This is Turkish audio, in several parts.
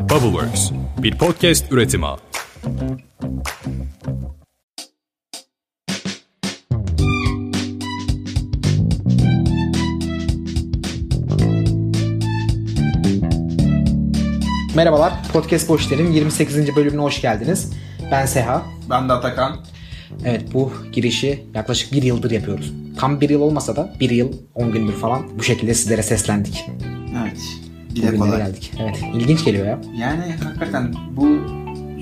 Bubbleworks, bir podcast üretimi. Merhabalar, Podcast Boşler'in 28. bölümüne hoş geldiniz. Ben Seha. Ben de Atakan. Evet, bu girişi yaklaşık bir yıldır yapıyoruz. Tam bir yıl olmasa da bir yıl, 10 gündür falan bu şekilde sizlere seslendik. Bugünlere kolay. geldik. Evet, ilginç geliyor ya. Yani hakikaten bu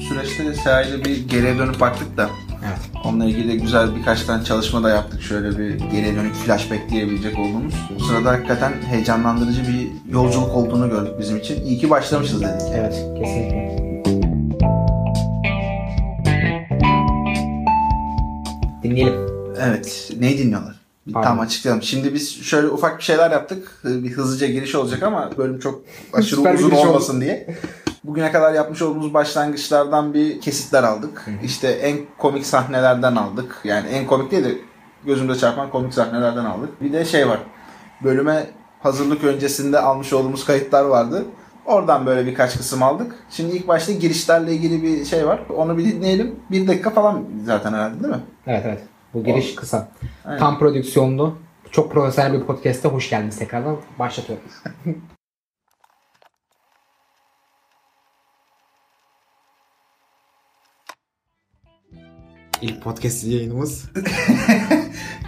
süreçte Seha'yla bir geriye dönüp baktık da Evet. onunla ilgili de güzel birkaç tane çalışma da yaptık. Şöyle bir geriye dönük flashback diyebilecek olduğumuz. Bu sırada hakikaten heyecanlandırıcı bir yolculuk olduğunu gördük bizim için. İyi ki başlamışız dedik. Evet, kesinlikle. Dinleyelim. Evet. Neyi dinliyorlar? Pardon. tam açıklayalım. Şimdi biz şöyle ufak bir şeyler yaptık. Bir hızlıca giriş olacak ama bölüm çok aşırı Süper uzun giriş oldu. olmasın diye. Bugüne kadar yapmış olduğumuz başlangıçlardan bir kesitler aldık. İşte en komik sahnelerden aldık. Yani en komik değil de gözümde çarpan komik sahnelerden aldık. Bir de şey var. Bölüme hazırlık öncesinde almış olduğumuz kayıtlar vardı. Oradan böyle birkaç kısım aldık. Şimdi ilk başta girişlerle ilgili bir şey var. Onu bir dinleyelim. Bir dakika falan zaten herhalde değil mi? Evet evet. Bu giriş kısa. Aynen. Tam prodüksiyonlu, çok profesyonel bir podcast'te hoş geldiniz tekrardan. Başlatıyorum. İlk podcast yayınımız.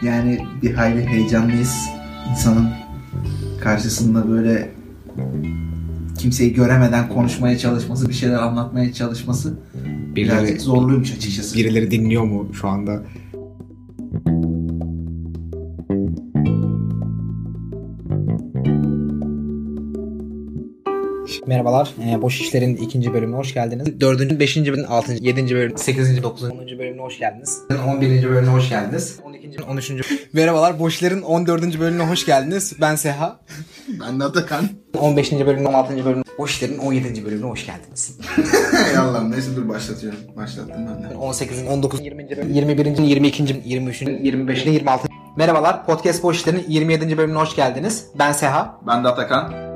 Yani bir hayli heyecanlıyız. İnsanın karşısında böyle kimseyi göremeden konuşmaya çalışması, bir şeyler anlatmaya çalışması Birileri, birazcık zorluymuş açıkçası. birileri dinliyor mu şu anda? Merhabalar. Ee, Boş İşler'in ikinci bölümüne hoş geldiniz. Dördüncü, beşinci bölüm, altıncı, yedinci bölüm, sekizinci, dokuzuncu, onuncu bölümüne hoş geldiniz. On birinci bölümüne hoş geldiniz. On ikinci, on üçüncü. Merhabalar. Boş İşler'in on dördüncü bölümüne hoş geldiniz. Ben Seha. Ben de Atakan. 15. bölümün 16. bölümün Boş İşler'in 17. bölümüne hoş geldiniz. Hay Allah'ım neyse dur başlatıyorum. Başlattım ben de. 18'in 19 20. bölüm, 21. 22. 23. 25. 26. Merhabalar. Podcast Boş İşler'in 27. bölümüne hoş geldiniz. Ben Seha. Ben de Atakan.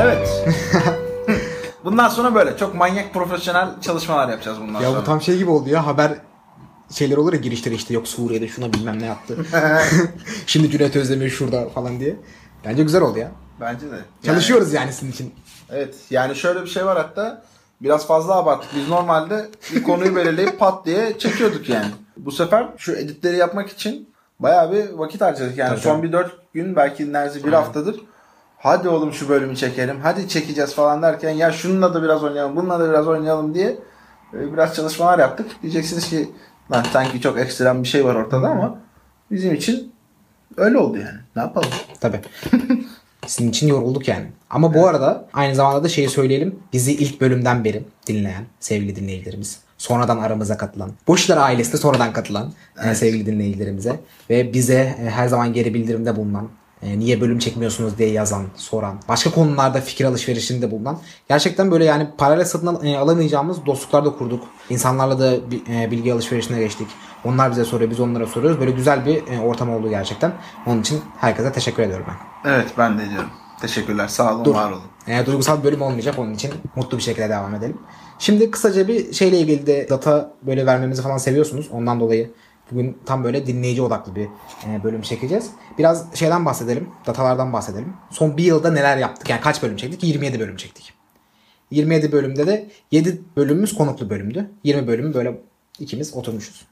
Evet. Bundan sonra böyle çok manyak profesyonel çalışmalar yapacağız bundan Ya sonra. bu tam şey gibi oldu ya haber şeyler olur ya girişleri işte yok Suriye'de şuna bilmem ne yaptı. Şimdi Cüneyt Özdemir şurada falan diye. Bence güzel oldu ya. Bence de. Yani- Çalışıyoruz yani sizin için. Evet yani şöyle bir şey var hatta biraz fazla abarttık. Biz normalde bir konuyu belirleyip pat diye çekiyorduk yani. Bu sefer şu editleri yapmak için bayağı bir vakit harcadık. Yani Tabii, son bir dört gün belki neredeyse bir haftadır hadi oğlum şu bölümü çekelim hadi çekeceğiz falan derken ya şununla da biraz oynayalım bununla da biraz oynayalım diye e, biraz çalışmalar yaptık. Diyeceksiniz ki lan sanki çok ekstrem bir şey var ortada ama bizim için öyle oldu yani. Ne yapalım? Tabii. Sizin için yorulduk yani. Ama bu arada aynı zamanda da şeyi söyleyelim. Bizi ilk bölümden beri dinleyen sevgili dinleyicilerimiz. Sonradan aramıza katılan. Boşlar ailesi de sonradan katılan e, sevgili dinleyicilerimize. Ve bize e, her zaman geri bildirimde bulunan. E, niye bölüm çekmiyorsunuz diye yazan, soran. Başka konularda fikir alışverişinde bulunan. Gerçekten böyle yani parayla satın e, alamayacağımız dostluklar da kurduk. İnsanlarla da e, bilgi alışverişine geçtik. Onlar bize soruyor, biz onlara soruyoruz. Böyle güzel bir e, ortam oldu gerçekten. Onun için herkese teşekkür ediyorum ben. Evet ben de diyorum. Teşekkürler. Sağ olun, Dur. var olun. E, duygusal bir bölüm olmayacak onun için mutlu bir şekilde devam edelim. Şimdi kısaca bir şeyle ilgili de data böyle vermemizi falan seviyorsunuz. Ondan dolayı bugün tam böyle dinleyici odaklı bir e, bölüm çekeceğiz. Biraz şeyden bahsedelim. Datalardan bahsedelim. Son bir yılda neler yaptık? Yani kaç bölüm çektik? 27 bölüm çektik. 27 bölümde de 7 bölümümüz konuklu bölümdü. 20 bölümü böyle ikimiz oturmuşuz.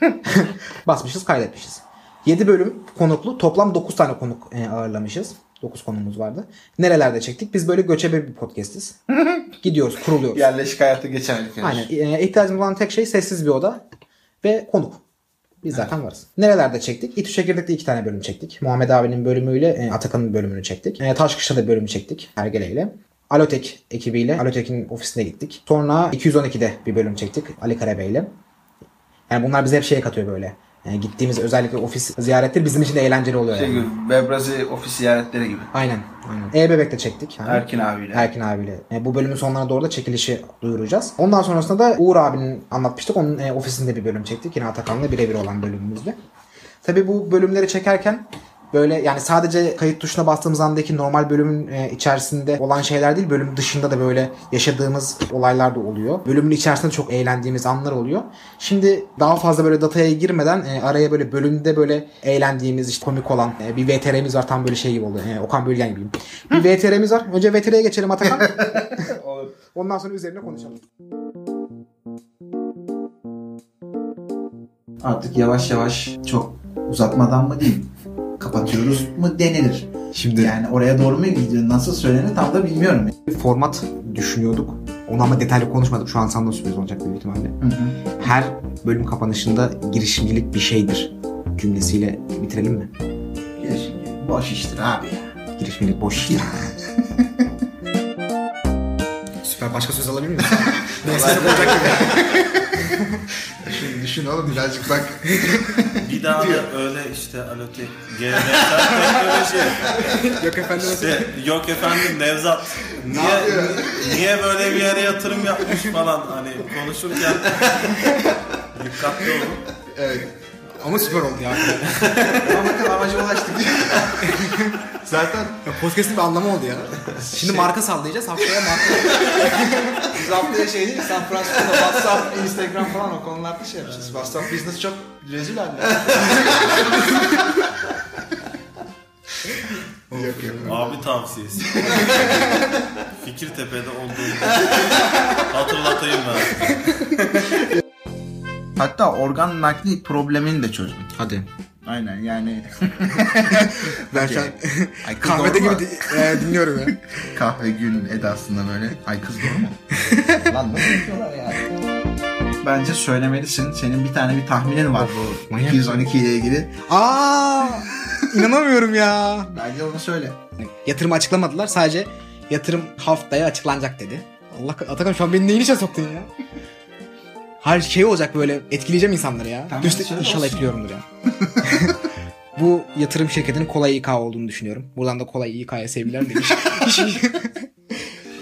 Basmışız kaydetmişiz. 7 bölüm konuklu toplam 9 tane konuk e, ağırlamışız. 9 konumuz vardı. Nerelerde çektik? Biz böyle göçebe bir podcastiz. Gidiyoruz, kuruluyoruz. Yerleşik hayatı geçemedik henüz. Aynen. E, ihtiyacımız olan tek şey sessiz bir oda ve konuk. Biz zaten varız. Nerelerde çektik? İTÜ Çekirdek'te iki tane bölüm çektik. Muhammed abinin bölümüyle e, Atakan'ın bölümünü çektik. E, Taşkışla'da bir bölüm çektik. Hergele ile. Alotek ekibiyle Alotek'in ofisine gittik. Sonra 212'de bir bölüm çektik Ali Karabey ile. Yani bunlar bize hep şey katıyor böyle. Yani gittiğimiz özellikle ofis ziyaretleri bizim için de eğlenceli oluyor. Şey yani. gibi, Webrazi ofis ziyaretleri gibi. Aynen. aynen. E-Bebek'te çektik. Yani. Erkin abiyle. Erkin abiyle. E, bu bölümün sonlarına doğru da çekilişi duyuracağız. Ondan sonrasında da Uğur abinin anlatmıştık. Onun e, ofisinde bir bölüm çektik. Yine Atakan'la birebir olan bölümümüzde. Tabii bu bölümleri çekerken böyle yani sadece kayıt tuşuna bastığımız andaki normal bölümün e, içerisinde olan şeyler değil bölüm dışında da böyle yaşadığımız olaylar da oluyor. Bölümün içerisinde çok eğlendiğimiz anlar oluyor. Şimdi daha fazla böyle dataya girmeden e, araya böyle bölümde böyle eğlendiğimiz işte komik olan e, bir VTR'miz var tam böyle şey gibi oldu. Okan Bölgen gibiyim. Bir VTR'miz var. Önce VTR'ye geçelim Atakan. Ondan sonra üzerine konuşalım. Artık yavaş yavaş çok uzatmadan mı diyeyim kapatıyoruz mu denilir. Şimdi Yani oraya doğru mu gidiyor nasıl söylenir tam da bilmiyorum. bir format düşünüyorduk. Onu ama detaylı konuşmadık. Şu an sana da sürpriz olacak büyük ihtimalle. Her bölüm kapanışında girişimcilik bir şeydir cümlesiyle bitirelim mi? Girişim boş iştir abi ya. Girişimcilik boş iş. Süper. Başka söz alabilir miyim? Düşün, düşün oğlum birazcık bak. Bir daha da öyle işte alote geleneksel teknoloji. Yok efendim. İşte yok efendim Nevzat. Niye, niye böyle bir yere yatırım yapmış falan hani konuşurken dikkatli olun. Ama süper oldu ya. Ama bakın amaca ulaştık. Zaten ya podcast'in bir anlamı oldu ya. Şimdi marka sallayacağız. Haftaya marka. biz haftaya şey değil San Francisco'da WhatsApp, Instagram falan o konularda şey yapacağız. WhatsApp business çok rezil halde. yok yok. Abi tavsiyesi. Fikirtepe'de olduğunu hatırlatayım ben. Hatta organ nakli problemini de çözdüm. Hadi. Aynen yani Ben şu an Ay, kahvede gibi di- e, dinliyorum ya. kahve gün edasında böyle. Ay kız doğru mu? Lan nasıl yapıyorlar ya? Bence söylemelisin. Senin bir tane bir tahminin var bu Manyak. 212 ile ilgili. Aa! inanamıyorum ya. Bence onu söyle. Yatırımı açıklamadılar. Sadece yatırım haftaya açıklanacak dedi. Allah Atakan şu an beni neyin içine soktun ya? Her şey olacak böyle etkileyeceğim insanları ya. Tamam, söyle inşallah etkiliyorumdur ya. Bu yatırım şirketinin Kolay İK olduğunu düşünüyorum. Buradan da Kolay İK'ya sevgiler demiş.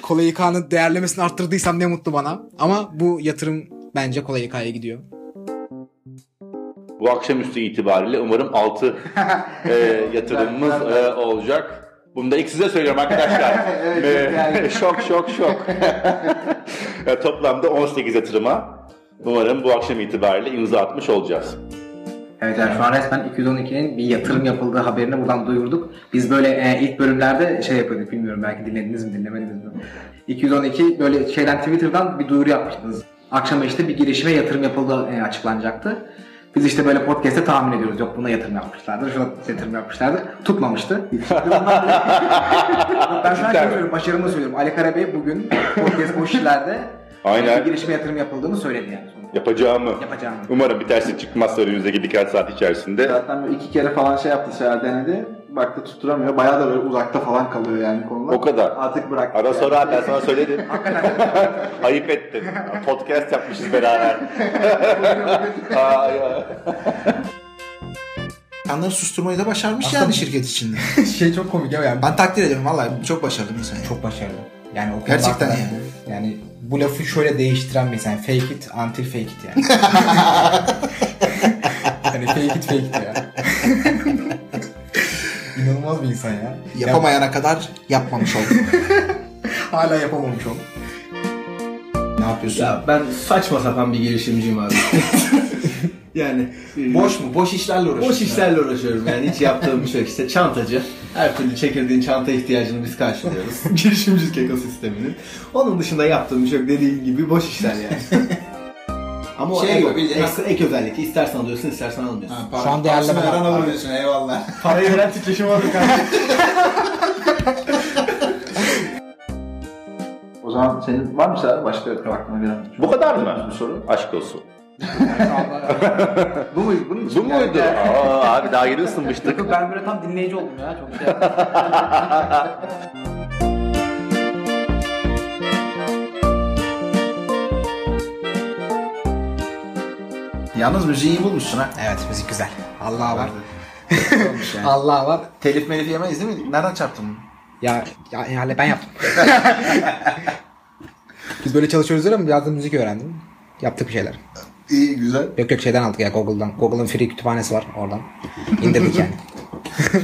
Kolay İK'nın değerlemesini arttırdıysam ne mutlu bana. Ama bu yatırım bence Kolay İK'ya gidiyor. Bu akşamüstü itibariyle umarım 6 yatırımımız e, olacak. Bunu da ilk size söylüyorum arkadaşlar. E, şok şok şok. E, Toplamda 18 yatırıma umarım bu akşam itibariyle imza atmış olacağız. Evet yani şu an resmen 212'nin bir yatırım yapıldığı haberini buradan duyurduk. Biz böyle e, ilk bölümlerde şey yapıyorduk bilmiyorum belki dinlediniz mi dinlemediniz mi? 212 böyle şeyden Twitter'dan bir duyuru yapmıştınız. Akşam işte bir girişime yatırım yapıldığı e, açıklanacaktı. Biz işte böyle podcast'te tahmin ediyoruz. Yok buna yatırım yapmışlardır, şuna yatırım yapmışlardır. Tutmamıştı. ben şey söylüyorum, başarımı söylüyorum. Ali Karabey bugün podcast boş işlerde Aynen. bir girişime yatırım yapıldığını söyledi yani. sonuçta. Yapacağımı. Yapacağımı. Umarım bir terslik çıkmazsa önümüzdeki birkaç saat içerisinde. Zaten böyle iki kere falan şey yaptı Seher denedi. Baktı tutturamıyor. Bayağı da böyle uzakta falan kalıyor yani konular. O kadar. Artık bırak. Ara sonra ben sana söyledim. Ayıp ettin. Podcast yapmışız beraber. Aa, ya. İnsanları susturmayı da başarmış yani şirket içinde. Şey çok komik ya yani. Ben takdir ediyorum vallahi çok başarılı bir insan. yani. Çok başarılı. Yani o Gerçekten yani. Yani bu lafı şöyle değiştiren bir insan. Fake it until fake it yani. yani fake it fake it ya. İnanılmaz bir insan ya. Yapamayana kadar yapmamış oldum. Hala yapamamış onu. Ne yapıyorsun? Ya ben saçma sapan bir girişimciyim abi. yani Boş mu? Boş işlerle uğraşıyorsun. boş işlerle uğraşıyorum yani hiç yaptığım bir şey yok. İşte çantacı. Her türlü çekirdeğin çanta ihtiyacını biz karşılıyoruz. Girişimcilik ekosisteminin. Onun dışında yaptığım bir şey yok. Dediğin gibi boş işler yani. Ama o Şey ek, gibi, bildiğin- ekstra ek özellikle istersen alıyorsun istersen almıyorsun. Ha, para- Şu an değerleme parasını veren eyvallah. Parayı veren titreşim alır kardeşim. Zaman senin var mı Seher başka aklına gelen? Bu kadar mı? Bir soru. Aşk olsun. Bu muydu? Bunun için Bu muydu? Aa, abi daha yeni ısınmıştık. Ben böyle tam dinleyici oldum ya. Çok şey Yalnız müziği iyi bulmuşsun ha. Evet müzik güzel. Allah var. Yani. Allah var. Telif melif yemeyiz değil mi? Nereden çarptın bunu? Ya, ya yani ben yaptım. Biz böyle çalışıyoruz öyle mi? Biraz da müzik öğrendim. Yaptık bir şeyler. İyi güzel. Yok yok şeyden aldık ya Google'dan. Google'ın free kütüphanesi var oradan. İndirdik yani.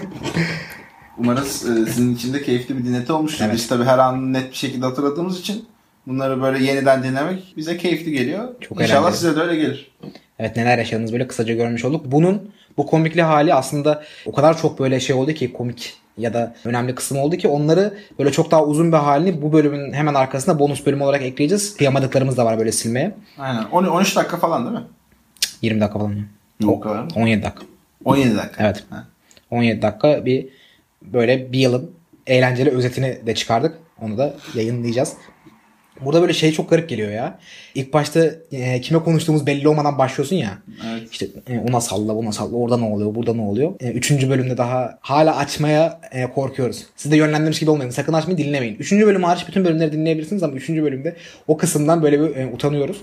Umarız e, sizin için de keyifli bir dinleti olmuştur. Evet. Biz tabii her an net bir şekilde hatırladığımız için bunları böyle yeniden dinlemek bize keyifli geliyor. Çok İnşallah eğlenceli. size de öyle gelir. Evet neler yaşadığınızı böyle kısaca görmüş olduk. Bunun bu komikli hali aslında o kadar çok böyle şey oldu ki komik ya da önemli kısım oldu ki onları böyle çok daha uzun bir halini bu bölümün hemen arkasında bonus bölüm olarak ekleyeceğiz. Kıyamadıklarımız da var böyle silmeye. Aynen. 10 13 dakika falan değil mi? 20 dakika falan. ya. O kadar mı? 17 dakika. 17 dakika. Evet. Ha. 17 dakika bir böyle bir yılın eğlenceli özetini de çıkardık. Onu da yayınlayacağız. Burada böyle şey çok garip geliyor ya. İlk başta e, kime konuştuğumuz belli olmadan başlıyorsun ya. Evet. İşte e, ona salla, ona salla, orada ne oluyor, burada ne oluyor. E, üçüncü bölümde daha hala açmaya e, korkuyoruz. Siz de yönlendirmiş gibi olmayın. Sakın açmayın, dinlemeyin. Üçüncü bölüm hariç bütün bölümleri dinleyebilirsiniz ama üçüncü bölümde o kısımdan böyle bir e, utanıyoruz.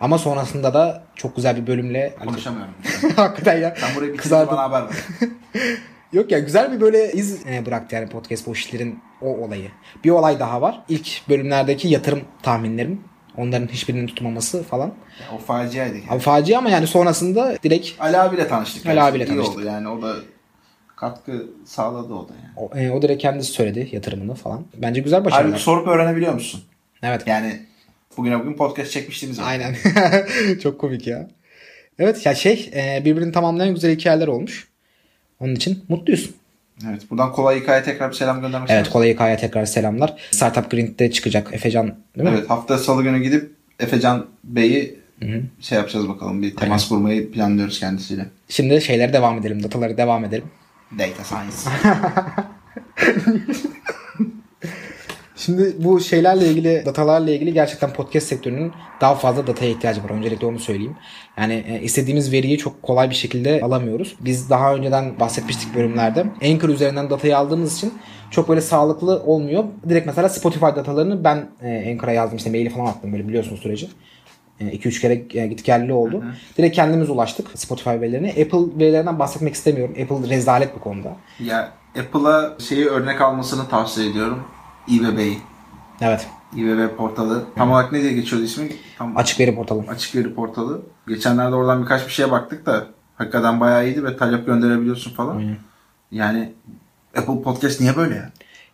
Ama sonrasında da çok güzel bir bölümle Konuşamıyorum. hakikaten ya. Sen burayı bitirince bana haber ver. Yok ya güzel bir böyle iz e, bıraktı yani podcast bu işlerin o olayı. Bir olay daha var. İlk bölümlerdeki yatırım tahminlerim. Onların hiçbirinin tutmaması falan. o faciaydı. Yani. Abi facia ama yani sonrasında direkt Ali abiyle tanıştık. Ali abiyle İyi tanıştık. oldu yani o da katkı sağladı o da yani. o, e, o direkt kendisi söyledi yatırımını falan. Bence güzel başarılar. Halbuki sorup öğrenebiliyor musun? Evet. Yani bugüne bugün podcast çekmişliğimiz var. Aynen. Çok komik ya. Evet ya şey e, birbirini tamamlayan güzel hikayeler olmuş. Onun için mutluyuz. Evet. Buradan kolay hikaye tekrar bir selam göndermek Evet kolay hikaye tekrar selamlar. Startup Grind'de çıkacak Efecan değil mi? Evet. Hafta salı günü gidip Efecan Bey'i şey yapacağız bakalım. Bir temas kurmayı planlıyoruz kendisiyle. Şimdi şeylere devam edelim. Dataları devam edelim. Data Science. Şimdi bu şeylerle ilgili, datalarla ilgili gerçekten podcast sektörünün daha fazla dataya ihtiyacı var. Öncelikle onu söyleyeyim. Yani e, istediğimiz veriyi çok kolay bir şekilde alamıyoruz. Biz daha önceden bahsetmiştik bölümlerde. Anchor üzerinden datayı aldığımız için çok böyle sağlıklı olmuyor. Direkt mesela Spotify datalarını ben e, Anchor'a yazdım. işte maili falan attım böyle biliyorsunuz süreci. 2-3 kere e, git geldi oldu. Direkt kendimiz ulaştık Spotify verilerine. Apple verilerinden bahsetmek istemiyorum. Apple rezalet bu konuda. ya Apple'a şeyi örnek almasını tavsiye ediyorum. İBB'yi. Evet. İBB portalı. Tam olarak ne diye geçiyordu ismi? Tam Açık veri portalı. açık veri portalı. Geçenlerde oradan birkaç bir şeye baktık da hakikaten bayağı iyiydi ve talep gönderebiliyorsun falan. Yani Apple Podcast niye böyle ya?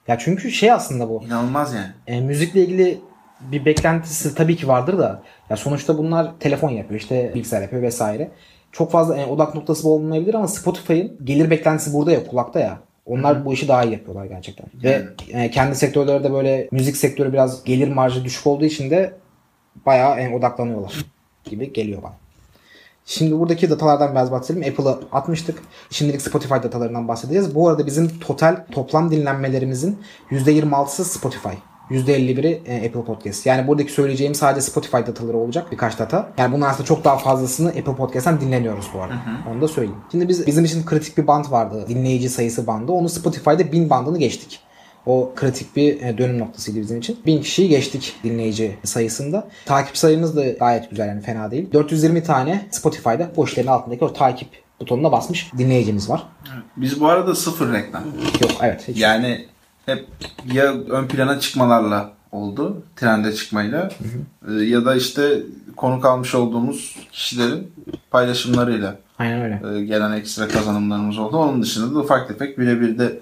Ya çünkü şey aslında bu. İnanılmaz yani. E, müzikle ilgili bir beklentisi tabii ki vardır da ya sonuçta bunlar telefon yapıyor işte bilgisayar yapıyor vesaire. Çok fazla e, odak noktası olmayabilir ama Spotify'ın gelir beklentisi burada ya kulakta ya. Onlar bu işi daha iyi yapıyorlar gerçekten. Ve e, kendi sektörlerde böyle müzik sektörü biraz gelir marjı düşük olduğu için de bayağı e, odaklanıyorlar gibi geliyor bana. Şimdi buradaki datalardan biraz bahsedelim. Apple'ı atmıştık. Şimdilik Spotify datalarından bahsedeceğiz. Bu arada bizim total toplam dinlenmelerimizin %26'sı Spotify. %51'i e, Apple Podcast. Yani buradaki söyleyeceğim sadece Spotify dataları olacak. Birkaç data. Yani bunun aslında çok daha fazlasını Apple Podcast'ten dinleniyoruz bu arada. Onu da söyleyeyim. Şimdi biz bizim için kritik bir band vardı. Dinleyici sayısı bandı. Onu Spotify'da 1000 bandını geçtik. O kritik bir e, dönüm noktasıydı bizim için. 1000 kişiyi geçtik dinleyici sayısında. Takip sayımız da gayet güzel yani fena değil. 420 tane Spotify'da bu işlerin altındaki o takip butonuna basmış dinleyicimiz var. Biz bu arada sıfır reklam. Yok evet. Hiç. Yani hep ya ön plana çıkmalarla oldu. Trende çıkmayla. e, Ya da işte konuk almış olduğumuz kişilerin paylaşımlarıyla Aynen öyle. e, gelen ekstra kazanımlarımız oldu. Onun dışında da ufak tefek birebir de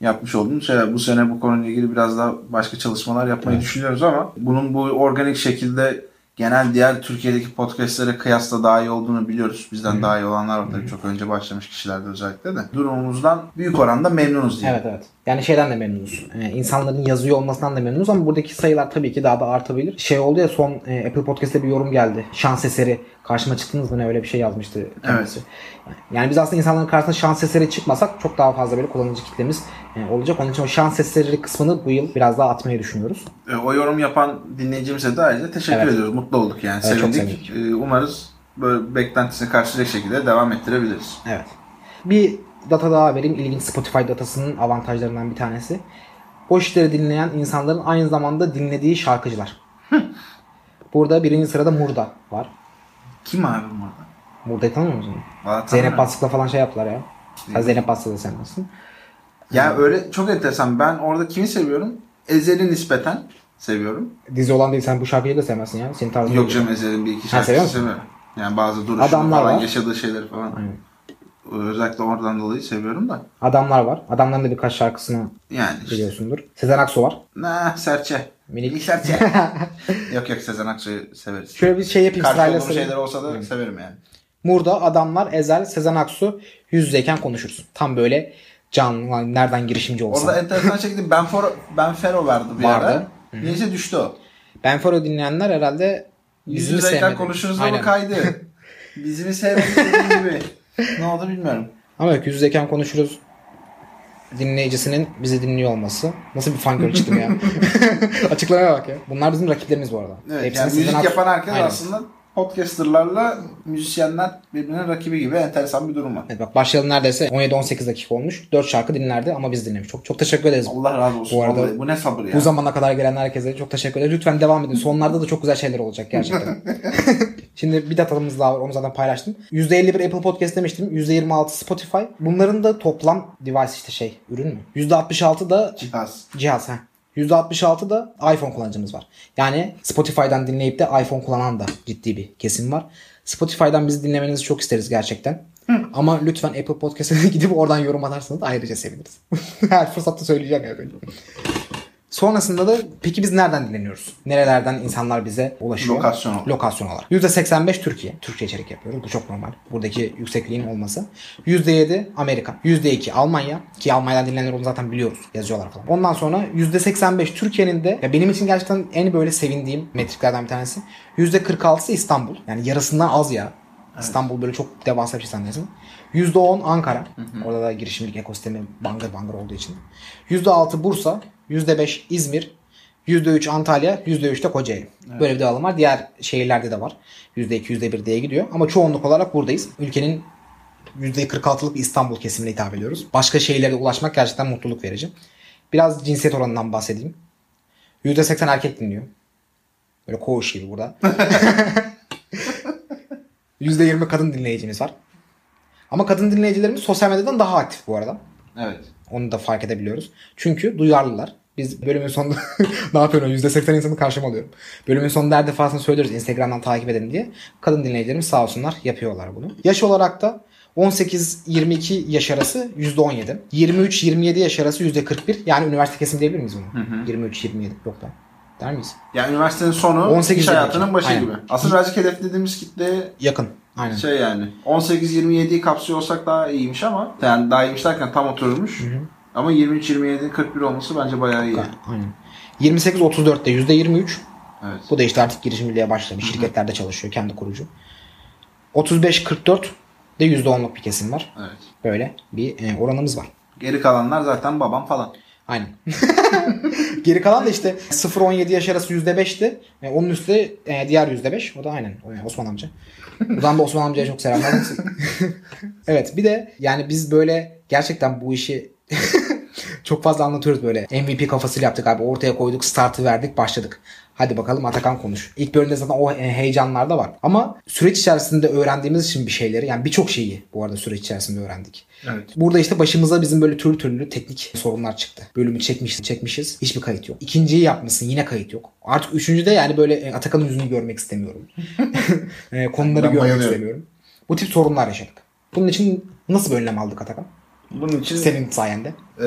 yapmış olduğumuz şeyler. Bu sene bu konuyla ilgili biraz daha başka çalışmalar yapmayı düşünüyoruz ama bunun bu organik şekilde genel diğer Türkiye'deki podcastlere kıyasla daha iyi olduğunu biliyoruz. Bizden daha iyi olanlar var tabii çok önce başlamış kişilerde özellikle de. Durumumuzdan büyük oranda memnunuz diye. Evet evet. Yani şeyden de memnunuz. Ee, insanların yazıyor olmasından da memnunuz ama buradaki sayılar tabii ki daha da artabilir. Şey oldu ya son e, Apple Podcast'te bir yorum geldi. Şans eseri karşıma çıktınız mı ne öyle bir şey yazmıştı kendisi. Yani biz aslında insanların karşısına şans eseri çıkmasak çok daha fazla böyle kullanıcı kitlemiz e, olacak. Onun için o şans eseri kısmını bu yıl biraz daha atmayı düşünüyoruz. E, O yorum yapan dinleyicimize de ayrıca teşekkür Evet. ediyoruz. Mutlu olduk yani. Evet, Sevindik. E, Umarız böyle beklentisini karşılayacak şekilde devam ettirebiliriz. Evet. Bir data daha vereyim. İlginç Spotify datasının avantajlarından bir tanesi. O işleri dinleyen insanların aynı zamanda dinlediği şarkıcılar. Burada birinci sırada Murda var. Kim abi burada? Murda'yı tanımıyor musun? Valla Zeynep. Bastık'la falan şey yaptılar ya. Sen Zeynep Bastık'ı da sevmezsin. Ya öyle çok enteresan. Ben orada kimi seviyorum? Ezel'i nispeten seviyorum. Dizi olan değil sen bu şarkıyı da sevmezsin ya. Senin tarzın Yok canım Ezel'in bir iki şarkısını seviyorum. Yani bazı duruşunu Adamlar falan, var. yaşadığı şeyleri falan. Aynen. Özellikle oradan dolayı seviyorum da. Adamlar var. Adamların da birkaç şarkısını Yani işte. biliyorsundur. Sezen Aksu var. Ne serçe. Minik. Serçe. yok yok Sezen Aksu'yu severiz. Şöyle bir şey yapayım Karşı olduğum şeyler olsa da severim yani. Murda adamlar Ezel, Sezen Aksu yüz yüzeyken konuşursun. Tam böyle canlı nereden girişimci olsan. Orada enteresan şekilde Ben, Fero, ben Fero vardı bir Vardı. ara. Neyse düştü o. Ben Fero dinleyenler herhalde Yüz yüzeyken konuşuruz ama kaydı. Bizimi sevmedi dediğin gibi. Ne oldu bilmiyorum. Ama yok yüz yüzeyken konuşuruz dinleyicisinin bizi dinliyor olması. Nasıl bir fan çıktım ya. Açıklamaya bak ya. Bunlar bizim rakiplerimiz bu arada. Evet Hepsini yani müzik Aksu- yapan herkes Aynen. aslında podcasterlarla müzisyenler birbirinin rakibi gibi enteresan bir durum var. Evet bak başlayalı neredeyse 17-18 dakika olmuş. 4 şarkı dinlerdi ama biz dinlemiş. Çok çok teşekkür ederiz. Allah razı olsun. Bu arada Vallahi bu ne sabır ya. Bu zamana kadar gelen herkese çok teşekkür ederiz. Lütfen devam edin. Sonlarda da çok güzel şeyler olacak gerçekten. Şimdi bir datamız daha var. Onu zaten paylaştım. %51 Apple Podcast demiştim. %26 Spotify. Bunların da toplam device işte şey ürün mü? %66 da Cihaz. cihaz. ha. %66 da iPhone kullanıcımız var. Yani Spotify'dan dinleyip de iPhone kullanan da ciddi bir kesim var. Spotify'dan bizi dinlemenizi çok isteriz gerçekten. Ama lütfen Apple Podcast'a gidip oradan yorum atarsanız ayrıca seviniriz. Her fırsatta söyleyeceğim ya böyle. Sonrasında da peki biz nereden dinleniyoruz? Nerelerden insanlar bize ulaşıyor? Lokasyon olarak. Lokasyon olarak. %85 Türkiye. Türkçe içerik yapıyoruz. Bu çok normal. Buradaki yüksekliğin olması. %7 Amerika. %2 Almanya. Ki Almanya'dan dinleyenler onu zaten biliyoruz. Yazıyorlar falan. Ondan sonra %85 Türkiye'nin de ya benim için gerçekten en böyle sevindiğim metriklerden bir tanesi. %46'sı İstanbul. Yani yarısından az ya. İstanbul böyle çok devasa bir şey zannedersin. %10 Ankara. Orada da girişimcilik ekosistemi bangır bangır olduğu için. %6 Bursa. %5 İzmir. %3 Antalya, %3 de Kocaeli. Böyle bir dağılım var. Diğer şehirlerde de var. %2, %1 diye gidiyor. Ama çoğunluk olarak buradayız. Ülkenin %46'lık bir İstanbul kesimine hitap ediyoruz. Başka şehirlere ulaşmak gerçekten mutluluk verici. Biraz cinsiyet oranından bahsedeyim. %80 erkek dinliyor. Böyle koğuş gibi burada. %20 kadın dinleyicimiz var. Ama kadın dinleyicilerimiz sosyal medyadan daha aktif bu arada. Evet. Onu da fark edebiliyoruz. Çünkü duyarlılar. Biz bölümün sonunda ne yapıyorum? %80 insanı karşıma alıyorum. Bölümün sonunda her defasında söylüyoruz Instagram'dan takip edin diye. Kadın dinleyicilerimiz sağ olsunlar yapıyorlar bunu. Yaş olarak da 18-22 yaş arası %17. 23-27 yaş arası %41. Yani üniversite kesimi diyebilir miyiz bunu? 23-27 yok da. Der miyiz? Yani üniversitenin sonu 18 iş hayatının başı Aynen. gibi. Aslında birazcık hedeflediğimiz kitle Yakın. Aynen. şey yani 18-27'yi kapsıyor olsak daha iyiymiş ama yani daha iyiymiş derken tam oturmuş. Ama 23-27'nin 41 olması bence bayağı iyi. Aynen. 28-34'te %23. Evet. Bu da işte artık girişimciliğe başlamış. Şirketlerde çalışıyor. Kendi kurucu. 35-44 de %10'luk bir kesim var. Evet. Böyle bir e, oranımız var. Geri kalanlar zaten babam falan. Aynen. Geri kalan da işte 0-17 yaş arası %5'ti. E, onun üstü e, diğer %5. O da aynen Osman amca. Buradan da Osman amcaya çok selamlar. evet bir de yani biz böyle gerçekten bu işi çok fazla anlatıyoruz böyle. MVP kafasıyla yaptık abi. Ortaya koyduk, startı verdik, başladık. Hadi bakalım Atakan konuş. İlk bölümde zaten o e, heyecanlar da var. Ama süreç içerisinde öğrendiğimiz için bir şeyleri yani birçok şeyi bu arada süreç içerisinde öğrendik. Evet. Burada işte başımıza bizim böyle türlü türlü teknik sorunlar çıktı. Bölümü çekmişiz, çekmişiz. Hiçbir kayıt yok. İkinciyi yapmışsın yine kayıt yok. Artık üçüncüde yani böyle e, Atakan'ın yüzünü görmek istemiyorum. E, Konuları Ben görmek bayılıyorum. istemiyorum. Bu tip sorunlar yaşadık. Bunun için nasıl bir önlem aldık Atakan? Bunun için Senin sayende. e,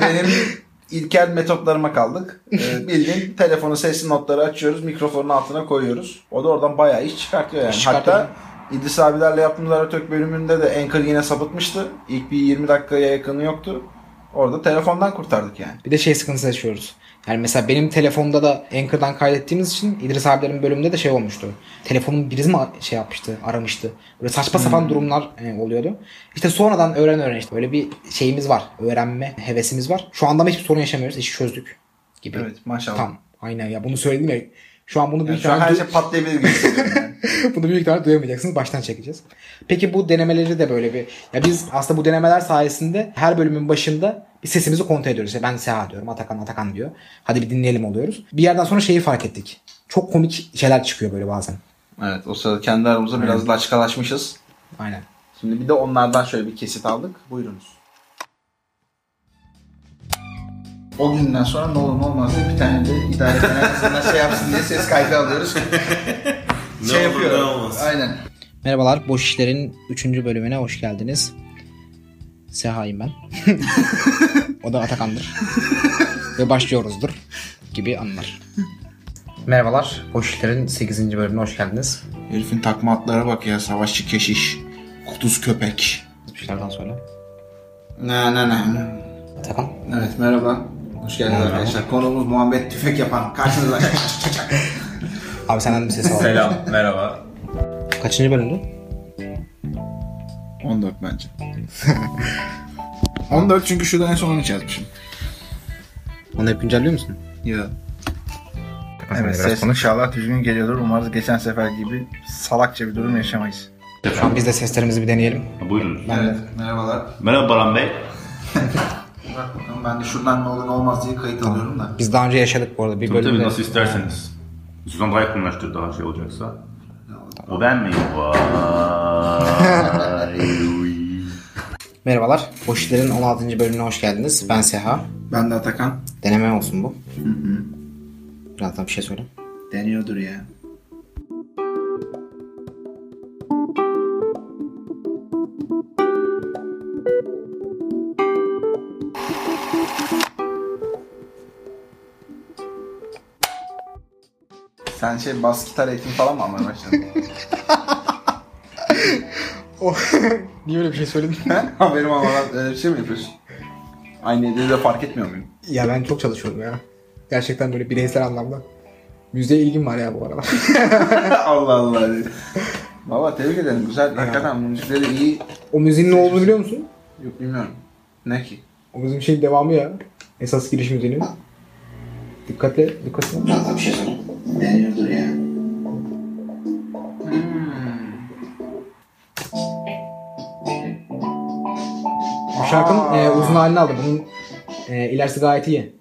benim ilkel metotlarıma kaldık. E, bildiğin telefonu sesli notları açıyoruz, mikrofonun altına koyuyoruz. O da oradan bayağı iş çıkartıyor yani. İş çıkartıyor. Hatta İdris abilerle yaptığımız Aratök bölümünde de Anchor yine sapıtmıştı. İlk bir 20 dakikaya yakını yoktu. Orada telefondan kurtardık yani. Bir de şey sıkıntısı yaşıyoruz. Yani mesela benim telefonda da Anchor'dan kaydettiğimiz için İdris abilerin bölümünde de şey olmuştu. Telefonun birisi mi şey yapmıştı, aramıştı. Böyle saçma sapan durumlar e, oluyordu. İşte sonradan öğren öğren işte böyle bir şeyimiz var. Öğrenme hevesimiz var. Şu anda hiçbir sorun yaşamıyoruz. İşi çözdük gibi. Evet maşallah. Tam. Aynen ya bunu söyledim ya. Şu an bunu Yani büyük ihtimalle her şey patlayabilir gibi bunu büyük ihtimalle duyamayacaksınız. Baştan çekeceğiz. Peki bu denemeleri de böyle bir... Ya biz aslında bu denemeler sayesinde her bölümün başında bir sesimizi kontrol ediyoruz. İşte ben Seha diyorum. Atakan Atakan diyor. Hadi bir dinleyelim oluyoruz. Bir yerden sonra şeyi fark ettik. Çok komik şeyler çıkıyor böyle bazen. Evet o sırada kendi aramızda biraz laçkalaşmışız. Aynen. Şimdi bir de onlardan şöyle bir kesit aldık. Buyurunuz. O günden sonra ne olur ne olmaz diye bir tane de idare eden en azından şey yapsın diye ses kaydı alıyoruz. Ne olur ne olmaz. Aynen. Merhabalar. Boş İşler'in 3. bölümüne hoş geldiniz. Seha'yım ben. o da Atakan'dır. Ve başlıyoruzdur gibi anlar. Merhabalar. Boş İşler'in 8. bölümüne hoş geldiniz. Herifin takma atlara bak ya. Savaşçı keşiş. Kutuz köpek. Boş sonra. Ne ne ne. Atakan. Evet merhaba. Hoş geldiniz arkadaşlar. Konuğumuz Muhammed Tüfek yapan. Karşınızda. Abi senden bir ses alalım. Selam, merhaba. Kaçıncı bölümdü? 14 bence. 14 çünkü şurada en son 13 yazmışım. Onu hep güncelliyor musun? Ya. Evet ses inşallah düzgün geliyordur. Umarız geçen sefer gibi salakça bir durum yaşamayız. Şu an biz de seslerimizi bir deneyelim. Buyurun. Ben de Merhabalar. Merhaba Baran Bey. Bak bakalım ben de şuradan ne olur ne olmaz diye kayıt alıyorum da. Biz daha önce yaşadık bu arada. Bir Tabii tabii bölümde. nasıl isterseniz. Sizden daha yakınlaştır daha şey olacaksa. O ben miyim? Vay. Merhabalar. Boş İşler'in 16. bölümüne hoş geldiniz. Ben Seha. Ben de Atakan. Deneme olsun bu. Birazdan bir şey söyle. Deniyordur ya. Sen şey bas gitar eğitimi falan mı almaya başladın? Niye öyle bir şey söyledin? Haberim olmadan öyle bir şey mi yapıyorsun? Aynı evde de fark etmiyor muyum? ya ben çok çalışıyorum ya. Gerçekten böyle bireysel anlamda. Müziğe ilgim var ya bu arada. Allah Allah. Baba tebrik ederim. Güzel. Hakikaten bu müzikleri iyi. o müziğin ne olduğunu biliyor musun? Yok bilmiyorum. Ne ki? O bizim şeyin devamı ya. Esas giriş müziğinin. Dikkatle, dikkatle. bir şey söyle. Deniyordur ya. Bu şarkının e, uzun halini aldım. Bunun e, ilerisi gayet iyi.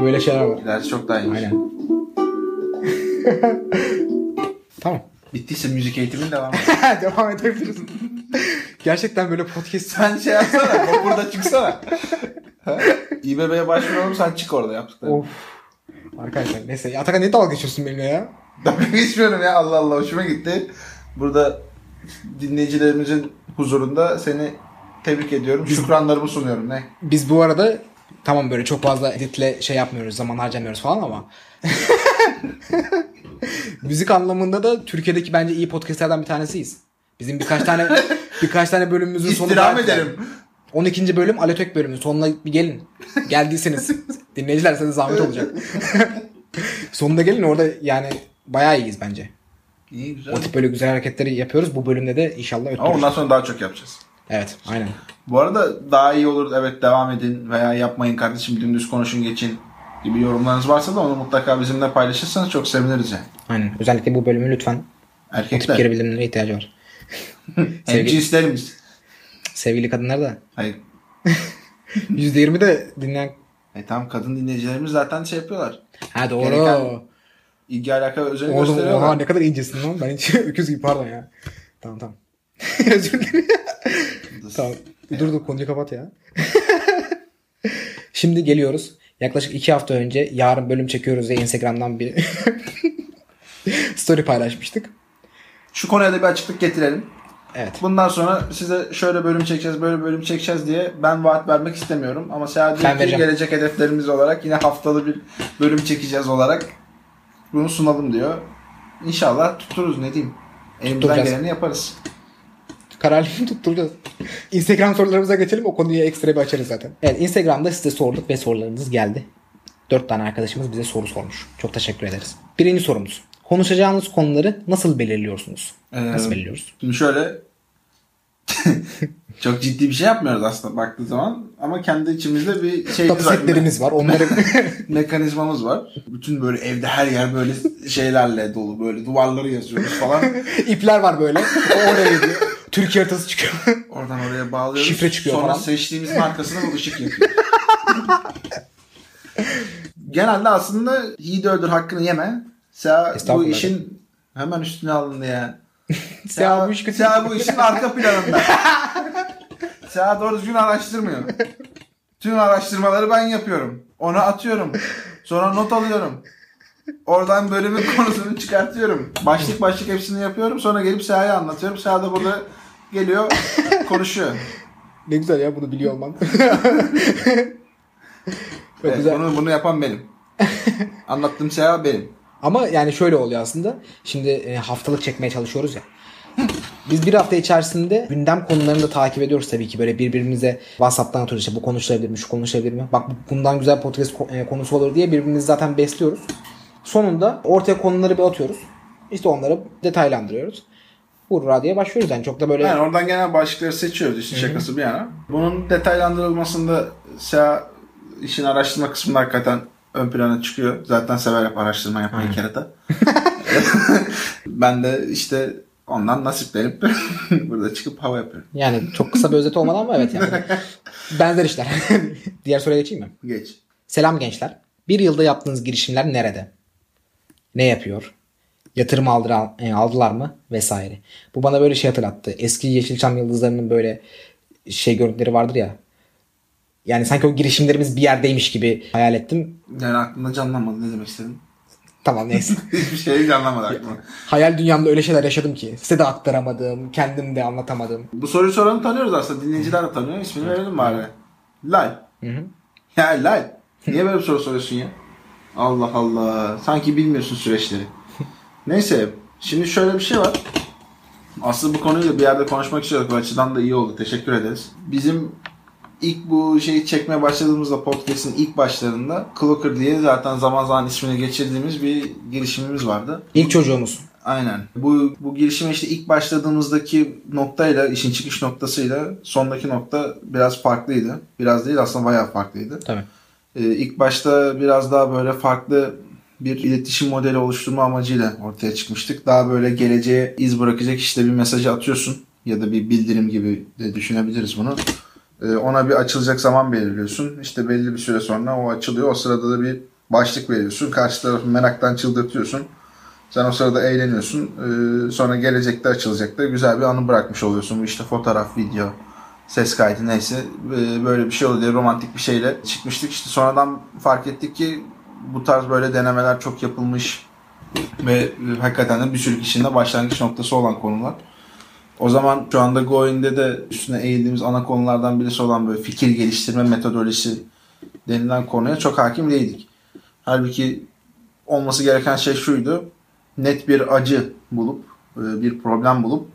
Böyle şeyler var. İlerisi çok daha iyi. Aynen. tamam. Bittiyse müzik eğitimin devam Devam edebiliriz. Gerçekten böyle podcast Sen şey yapsana. burada çıksana. Ha? İBB'ye başvuralım sen çık orada yaptıklarını. Of. Arkadaşlar neyse. Atakan ne dalga geçiyorsun benimle ya? Ben geçmiyorum ya Allah Allah hoşuma gitti. Burada dinleyicilerimizin huzurunda seni tebrik ediyorum. Şükranlarımı sunuyorum. Ne? Biz bu arada tamam böyle çok fazla editle şey yapmıyoruz, zaman harcamıyoruz falan ama müzik anlamında da Türkiye'deki bence iyi podcastlerden bir tanesiyiz. Bizim birkaç tane birkaç tane bölümümüzün sonu İstirham ederim. 12. bölüm Aletek bölümü. Sonuna bir gelin. Geldiyseniz. Dinleyiciler size zahmet olacak. Sonunda gelin orada yani bayağı iyiyiz bence. İyi güzel. O tip böyle güzel hareketleri yapıyoruz. Bu bölümde de inşallah Ama ötürüz. ondan sonra daha çok yapacağız. Evet aynen. Bu arada daha iyi olur evet devam edin veya yapmayın kardeşim dümdüz konuşun geçin gibi yorumlarınız varsa da onu mutlaka bizimle paylaşırsanız çok seviniriz yani. Aynen. Özellikle bu bölümü lütfen o tip Erkekler. geri bildirimlere ihtiyacı var. Hem Sevgili, cinslerimiz. Sevgili kadınlar da Hayır. %20 de dinleyen... E tamam kadın dinleyicilerimiz zaten şey yapıyorlar. Ha doğru. Gereken- İlgi alaka özen Oğlum oha ne kadar incesin lan. Ben hiç öküz gibi pardon ya. Tamam tamam. Özür dilerim. tamam. Dur dur konuyu kapat ya. Şimdi geliyoruz. Yaklaşık iki hafta önce yarın bölüm çekiyoruz diye Instagram'dan bir story paylaşmıştık. Şu konuya da bir açıklık getirelim. Evet. Bundan sonra size şöyle bölüm çekeceğiz, böyle bölüm çekeceğiz diye ben vaat vermek istemiyorum. Ama vereceğim. gelecek hedeflerimiz olarak yine haftalı bir bölüm çekeceğiz olarak bunu sunalım diyor. İnşallah tuttururuz ne diyeyim. Elimizden geleni yaparız. Kararlıyım tutturacağız. Instagram sorularımıza geçelim. O konuyu ekstra bir açarız zaten. Evet Instagram'da size sorduk ve sorularınız geldi. Dört tane arkadaşımız bize soru sormuş. Çok teşekkür ederiz. Birinci sorumuz. Konuşacağınız konuları nasıl belirliyorsunuz? Ee, Nasıl belirliyoruz? Şimdi şöyle çok ciddi bir şey yapmıyoruz aslında baktığı zaman ama kendi içimizde bir şey Tapusetlerimiz var. Onları mekanizmamız var. Bütün böyle evde her yer böyle şeylerle dolu böyle duvarları yazıyoruz falan. ipler var böyle. Oraya gidiyor. Türkiye haritası çıkıyor. Oradan oraya bağlıyoruz. Şifre çıkıyor Sonra falan. seçtiğimiz markasına bu ışık yakıyor. Genelde aslında yiğidi öldür hakkını yeme. Sen bu işin hemen üstüne alındı ya. Seha bu iş. Seha bu işin arka planında. Seha doğru düzgün araştırmıyor. Tüm araştırmaları ben yapıyorum. Ona atıyorum. Sonra not alıyorum. Oradan bölümün konusunu çıkartıyorum. Başlık başlık hepsini yapıyorum. Sonra gelip Seha'ya anlatıyorum. Seha da burada geliyor konuşuyor. Ne güzel ya bunu biliyor olman. Evet, güzel. bunu, bunu yapan benim. Anlattığım şey benim. Ama yani şöyle oluyor aslında. Şimdi e, haftalık çekmeye çalışıyoruz ya. Biz bir hafta içerisinde gündem konularını da takip ediyoruz tabii ki. Böyle birbirimize WhatsApp'tan atıyoruz işte bu konuşulabilir mi, şu konuşulabilir mi? Bak bu- bundan güzel podcast e, konusu olur diye birbirimizi zaten besliyoruz. Sonunda ortaya konuları bir atıyoruz. İşte onları detaylandırıyoruz. Hurra diye başlıyoruz yani çok da böyle Yani oradan genel başlıkları seçiyoruz işin şakası bir yana. Bunun detaylandırılmasında SEA işin araştırma kısmında hakikaten ön plana çıkıyor. Zaten sever hep araştırma yapmayı kerata. ben de işte ondan nasiplenip burada çıkıp hava yapıyorum. yani çok kısa bir özet olmadan ama evet yani. Benzer işler. Diğer soruya geçeyim mi? Geç. Selam gençler. Bir yılda yaptığınız girişimler nerede? Ne yapıyor? Yatırım aldıra, e, aldılar mı? Vesaire. Bu bana böyle şey hatırlattı. Eski Yeşilçam yıldızlarının böyle şey görüntüleri vardır ya. Yani sanki o girişimlerimiz bir yerdeymiş gibi hayal ettim. Yani aklımda canlanmadı ne demek istedim. Tamam neyse. Hiçbir şey canlanmadı aklıma. hayal dünyamda öyle şeyler yaşadım ki. Size de aktaramadım. Kendim de anlatamadım. Bu soruyu soranı tanıyoruz aslında. Dinleyiciler de tanıyor. İsmini verelim bari. Lal. Ya Lal. Niye böyle bir soru soruyorsun ya? Allah Allah. Sanki bilmiyorsun süreçleri. Neyse. Şimdi şöyle bir şey var. Aslında bu konuyu da bir yerde konuşmak istiyorduk. Bu açıdan da iyi oldu. Teşekkür ederiz. Bizim ilk bu şeyi çekmeye başladığımızda podcast'in ilk başlarında Clocker diye zaten zaman zaman ismini geçirdiğimiz bir girişimimiz vardı. İlk çocuğumuz. Aynen. Bu bu girişime işte ilk başladığımızdaki noktayla, işin çıkış noktasıyla sondaki nokta biraz farklıydı. Biraz değil aslında bayağı farklıydı. Tabii. Ee, ilk başta biraz daha böyle farklı bir iletişim modeli oluşturma amacıyla ortaya çıkmıştık. Daha böyle geleceğe iz bırakacak işte bir mesajı atıyorsun ya da bir bildirim gibi de düşünebiliriz bunu. Ee, ona bir açılacak zaman belirliyorsun. İşte belli bir süre sonra o açılıyor. O sırada da bir başlık veriyorsun. Karşı tarafı meraktan çıldırtıyorsun. Sen o sırada eğleniyorsun. Ee, sonra gelecekte açılacak da güzel bir anı bırakmış oluyorsun. İşte fotoğraf, video, ses kaydı neyse Ee, böyle bir şey diye romantik bir şeyle çıkmıştık. İşte sonradan fark ettik ki bu tarz böyle denemeler çok yapılmış ve e, hakikaten de bir sürü kişinin de başlangıç noktası olan konular. O zaman şu anda Goin'de de üstüne eğildiğimiz ana konulardan birisi olan böyle fikir geliştirme metodolojisi denilen konuya çok hakim değildik. Halbuki olması gereken şey şuydu. Net bir acı bulup, e, bir problem bulup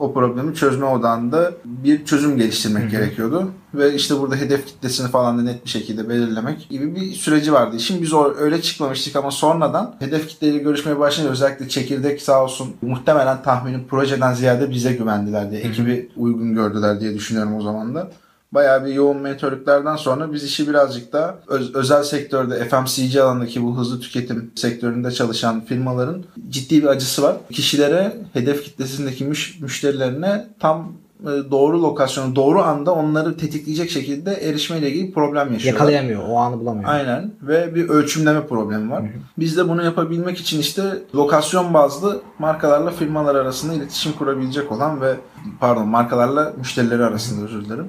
o problemi çözme odağında bir çözüm geliştirmek gerekiyordu. Ve işte burada hedef kitlesini falan da net bir şekilde belirlemek gibi bir süreci vardı. Şimdi biz öyle çıkmamıştık ama sonradan hedef kitleyle görüşmeye başlayınca özellikle çekirdek sağ olsun muhtemelen tahminim projeden ziyade bize güvendiler diye, ekibi uygun gördüler diye düşünüyorum o zaman da. Bayağı bir yoğun mentorluklardan sonra biz işi birazcık da öz- özel sektörde FMCG alandaki bu hızlı tüketim sektöründe çalışan firmaların ciddi bir acısı var. Kişilere hedef kitlesindeki müş- müşterilerine tam e, doğru lokasyonu, doğru anda onları tetikleyecek şekilde erişmeyle ilgili problem yaşıyorlar. Yakalayamıyor. O anı bulamıyor. Aynen ve bir ölçümleme problemi var. Biz de bunu yapabilmek için işte lokasyon bazlı markalarla firmalar arasında iletişim kurabilecek olan ve pardon markalarla müşterileri arasında özür dilerim.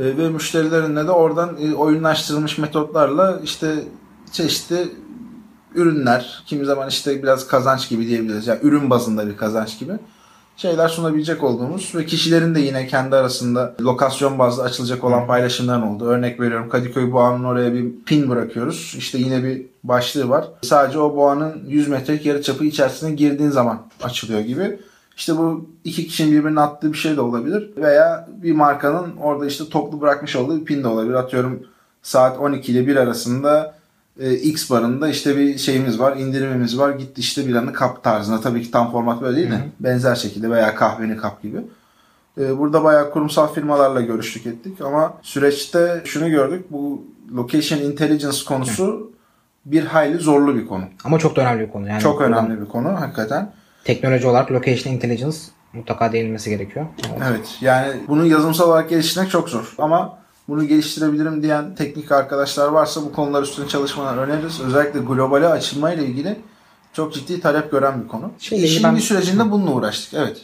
E, ve müşterilerine de oradan e, oyunlaştırılmış metotlarla işte çeşitli ürünler, kimi zaman işte biraz kazanç gibi diyebiliriz. Yani ürün bazında bir kazanç gibi şeyler sunabilecek olduğumuz ve kişilerin de yine kendi arasında lokasyon bazlı açılacak olan paylaşımların oldu. Örnek veriyorum Kadıköy Boğa'nın oraya bir pin bırakıyoruz. İşte yine bir başlığı var. Sadece o boğanın 100 metrelik yarıçapı içerisine girdiğin zaman açılıyor gibi. İşte bu iki kişinin birbirine attığı bir şey de olabilir. Veya bir markanın orada işte toplu bırakmış olduğu bir pin de olabilir. Atıyorum saat 12 ile 1 arasında e, X barında işte bir şeyimiz var, indirimimiz var. Git işte bir anı kap tarzında. Tabii ki tam format böyle değil de benzer şekilde veya kahveni kap gibi. E, Burada bayağı kurumsal firmalarla görüştük ettik ama süreçte şunu gördük. Bu location intelligence konusu bir hayli zorlu bir konu. Ama çok da önemli bir konu. Yani Çok önemli bir konu hakikaten. Teknoloji olarak location intelligence mutlaka değinilmesi gerekiyor. Evet yani bunu yazılımsal olarak geliştirmek çok zor ama bunu geliştirebilirim diyen teknik arkadaşlar varsa bu konular üstüne çalışmalar öneririz. Özellikle globale açılma ile ilgili çok ciddi talep gören bir konu. İlgili Şimdi ben- sürecinde bununla uğraştık. Evet.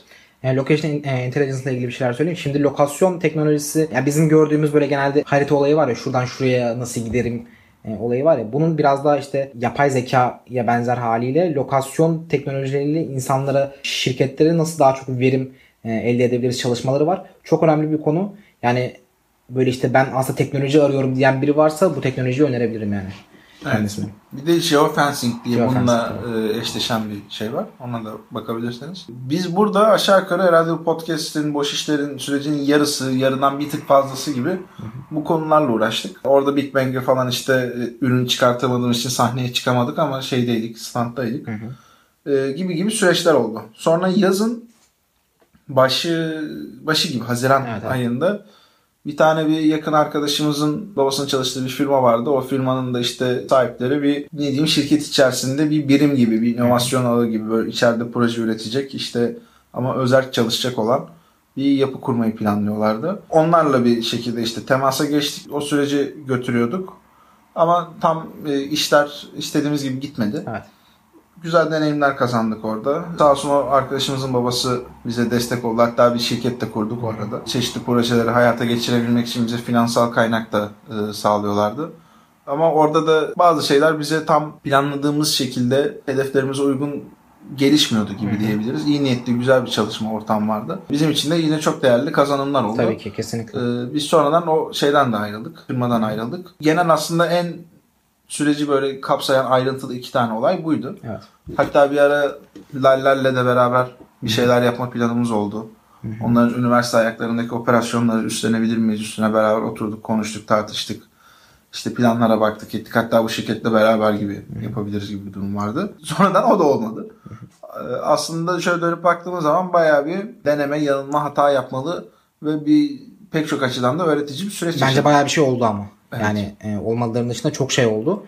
Yani location e, intelligence ile ilgili bir şeyler söyleyeyim. Şimdi lokasyon teknolojisi, yani bizim gördüğümüz böyle genelde harita olayı var ya şuradan şuraya nasıl giderim e, olayı var ya. Bunun biraz daha işte yapay zekaya benzer haliyle lokasyon teknolojileriyle insanlara, şirketlere nasıl daha çok verim e, elde edebiliriz çalışmaları var. Çok önemli bir konu. Yani böyle işte ben aslında teknoloji arıyorum diyen biri varsa bu teknolojiyi önerebilirim yani. Kendisine. Bir de geofencing diye Geofencing, bununla e, eşleşen bir şey var. Ona da bakabilirsiniz. Biz burada aşağı yukarı herhalde bu podcast'in, boş işlerin sürecinin yarısı, yarıdan bir tık fazlası gibi bu konularla uğraştık. Orada Big Bang'e falan işte e, ürün çıkartamadığımız için sahneye çıkamadık ama şeydeydik, standdaydık. E, gibi gibi süreçler oldu. Sonra yazın başı başı gibi Haziran Evet, evet. ayında bir tane bir yakın arkadaşımızın babasının çalıştığı bir firma vardı. O firmanın da işte sahipleri bir ne diyeyim şirket içerisinde bir birim gibi bir inovasyon ağı gibi böyle içeride proje üretecek işte ama özel çalışacak olan bir yapı kurmayı planlıyorlardı. Onlarla bir şekilde işte temasa geçtik. O süreci götürüyorduk. Ama tam e, işler istediğimiz gibi gitmedi Evet. Güzel deneyimler kazandık orada. Sağ olsun o arkadaşımızın babası bize destek oldu. Hatta bir şirket de kurduk orada. Çeşitli projeleri hayata geçirebilmek için bize finansal kaynak da e, sağlıyorlardı. Ama orada da bazı şeyler bize tam planladığımız şekilde hedeflerimize uygun gelişmiyordu gibi diyebiliriz. İyi niyetli güzel bir çalışma ortam vardı. Bizim için de yine çok değerli kazanımlar oldu. Tabii ki kesinlikle. Ee, biz sonradan o şeyden de ayrıldık. Firmadan ayrıldık. Genel aslında en süreci böyle kapsayan ayrıntılı iki tane olay buydu. Evet. Hatta bir ara Laller'le de beraber bir şeyler yapma planımız oldu. Onların üniversite ayaklarındaki operasyonları üstlenebilir miyiz? Üstüne beraber oturduk, konuştuk, tartıştık. İşte planlara baktık ettik. Hatta bu şirketle beraber gibi yapabiliriz gibi bir durum vardı. Sonradan o da olmadı. Ee, Aslında şöyle dönüp baktığımız zaman bayağı bir deneme, yanılma, hata yapmalı ve bir pek çok açıdan da öğretici bir süreç. Bence yaşadık. bayağı bir şey oldu ama. Evet. Yani e, olmadıklarının dışında çok şey oldu.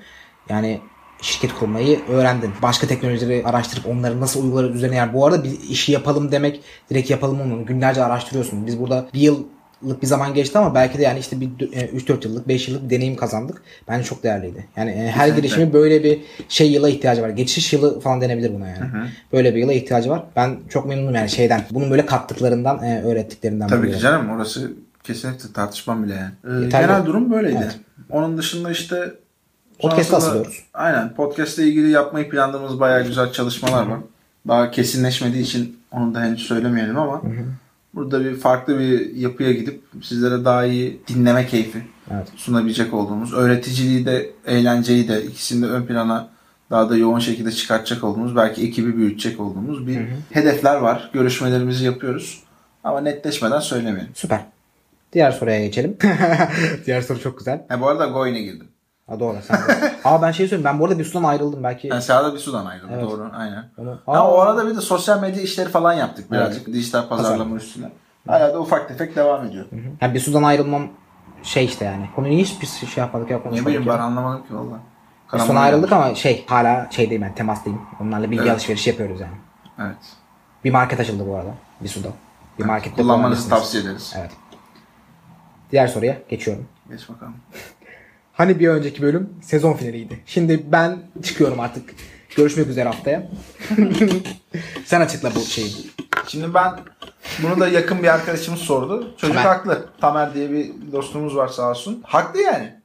Yani şirket kurmayı öğrendin. Başka teknolojileri araştırıp onları nasıl uygular üzerine yani bu arada bir işi yapalım demek direkt yapalım onu. Günlerce araştırıyorsun. Biz burada bir yıllık bir zaman geçti ama belki de yani işte bir e, 3-4 yıllık 5 yıllık deneyim kazandık. Bence çok değerliydi. Yani e, her girişimin böyle bir şey yıla ihtiyacı var. Geçiş yılı falan denebilir buna yani. Böyle bir yıla ihtiyacı var. Ben çok memnunum yani şeyden. Bunun böyle kattıklarından, e, öğrettiklerinden. Tabii ki canım orası kesinlikle tartışmam bile yani. Ee, genel durum böyleydi. Evet. Onun dışında işte sonrasında- asılıyoruz. Aynen. Podcast ile ilgili yapmayı planladığımız bayağı güzel çalışmalar var. Daha kesinleşmediği için onu da henüz söylemeyelim ama burada bir farklı bir yapıya gidip sizlere daha iyi dinleme keyfi Evet. sunabilecek olduğumuz, öğreticiliği de eğlenceyi de ikisini de ön plana daha da yoğun şekilde çıkartacak olduğumuz, belki ekibi büyütecek olduğumuz bir hedefler var. Görüşmelerimizi yapıyoruz. Ama netleşmeden söylemeyelim. Süper. Diğer soruya geçelim. Diğer soru çok güzel. Ha, bu arada Goin'e girdim. Ha doğru sen de. Aa ben şey söyleyeyim ben bu arada bir sudan ayrıldım belki. Yani Sağda bir sudan ayrıldı Evet. doğru aynen. Onu- Ha, Aa. o arada bir de sosyal medya işleri falan yaptık birazcık. Dijital pazarlama üstüne. Hala da ufak tefek devam ediyor. Yani bir sudan ayrılmam şey işte yani. Konuyu hiç bir şey yapmadık ya Ne konuşmadık. bileyim ben anlamadım ki valla. Bir sudan ayrıldık ama şey hala şeydeyim ben temastayım. Onlarla bilgi Evet. alışverişi yapıyoruz yani. Evet. Bir market açıldı bu arada. Bir suda. Bir markette Kullanmanızı tavsiye ederiz. Evet. Diğer soruya geçiyorum. Geç bakalım. Hani bir önceki bölüm sezon finaliydi. Şimdi ben çıkıyorum artık. Görüşmek üzere haftaya. Sen açıkla bu şeyi. Şimdi ben bunu da yakın bir arkadaşımız sordu. Çocuk Tamer. haklı. Tamer diye bir dostumuz var sağ olsun. Haklı yani.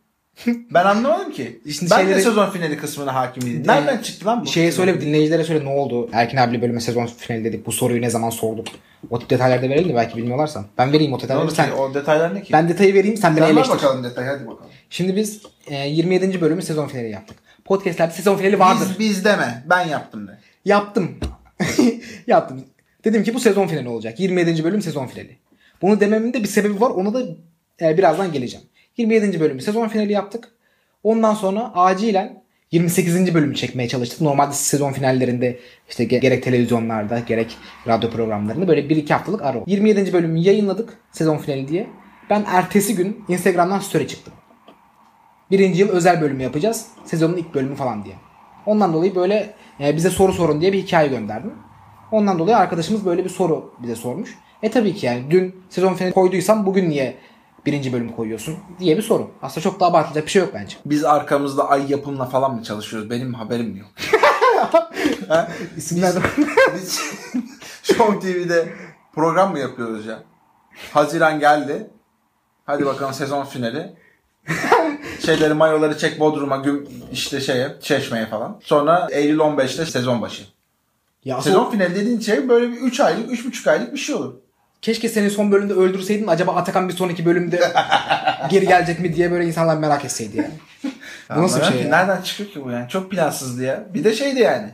Ben anlamadım ki. Şimdi ben şeyleri- de sezon finali kısmına hakim değilim. Nereden çıktı lan bu? Şeye söyle dinleyicilere söyle ne oldu? Erkin abiyle bölüme sezon finali dedik. Bu soruyu ne zaman sorduk? O tip detayları da verelim de belki bilmiyorlarsa. Ben vereyim o detayları. Sen, ki? O detaylar ne ki? ben detayı vereyim sen beni Sen eleştir. bakalım detay hadi bakalım. Şimdi biz e, 27. bölümü sezon finali yaptık. Podcast'lerde sezon finali vardır. Biz, biz deme. Ben yaptım de. Yaptım. Yaptım. Dedim ki bu sezon finali olacak. 27. bölüm sezon finali. Bunu dememin de bir sebebi var. Ona da e, birazdan geleceğim. 27. bölümü sezon finali yaptık. Ondan sonra acilen 28. bölümü çekmeye çalıştık. Normalde sezon finallerinde işte ge- gerek televizyonlarda gerek radyo programlarında böyle 1-2 haftalık ara. oldu. 27. bölümü yayınladık sezon finali diye. Ben ertesi gün Instagram'dan story çıktım. Birinci yıl özel bölümü yapacağız. Sezonun ilk bölümü falan diye. Ondan dolayı böyle e, bize soru sorun diye bir hikaye gönderdim. Ondan dolayı arkadaşımız böyle bir soru bize sormuş. E tabii ki yani dün sezon finali koyduysam bugün niye birinci bölümü koyuyorsun diye bir soru. Aslında çok da abartılacak bir şey yok bence. Biz arkamızda ay yapımla falan mı çalışıyoruz? Benim haberim yok. İsimler Biz Show TV'de program mı yapıyoruz ya? Haziran geldi. Hadi bakalım sezon finali. Şeyleri mayoları çek Bodrum'a güm işte şeye Çeşme'ye falan. Sonra Eylül 15'te sezon başı. ya Sezon finali dediğin şey böyle bir 3 aylık 3,5 aylık bir şey olur. Keşke seni son bölümde öldürseydin acaba Atakan bir sonraki bölümde geri gelecek mi diye böyle insanlar merak etseydi yani. Bu nasıl bir şey ki, ya? Nereden çıkıyor ki bu yani? Çok plansızdı ya. Bir de şeydi yani.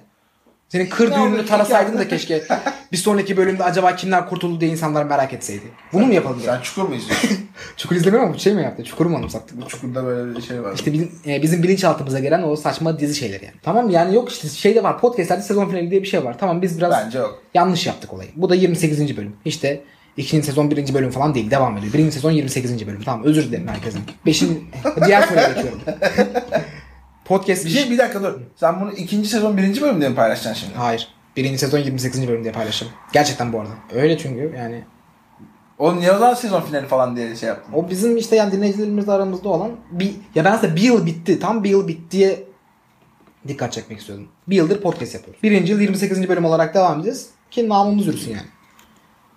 Senin kır düğününü tarasaydın da keşke bir sonraki bölümde acaba kimler kurtuldu diye insanlar merak etseydi. Bunu mu yapalım ya? Sen Çukur mu izliyorsun? Çukur izlemiyor mu? Bu şey mi yaptı? Çukur mu anımsattık? Çukur'da böyle bir şey var. İşte bizim, e, bizim bilinçaltımıza gelen o saçma dizi şeyler yani. Tamam yani yok işte şey de var. Podcastlerde sezon finali diye bir şey var. Tamam biz biraz Bence yok. yanlış yaptık olayı. Bu da 28. bölüm. İşte ikinci sezon birinci bölüm falan değil. Devam ediyor. Birinci sezon 28. bölüm. Tamam özür dilerim herkesin. Beşin, diğer soruya geçiyorum. Podcast Bir şey bir dakika dur. Sen bunu ikinci sezon birinci bölümde mi paylaşacaksın şimdi? Hayır. Birinci sezon 28. bölüm diye paylaştım. Gerçekten bu arada. Öyle çünkü yani. O niye o sezon finali falan diye şey yaptın? O bizim işte yani dinleyicilerimizle aramızda olan bir ya ben aslında bir yıl bitti. Tam bir yıl bittiye dikkat çekmek istiyordum. Bir yıldır podcast yapıyoruz. Birinci yıl 28. bölüm olarak devam edeceğiz. Ki namımız yürüsün yani.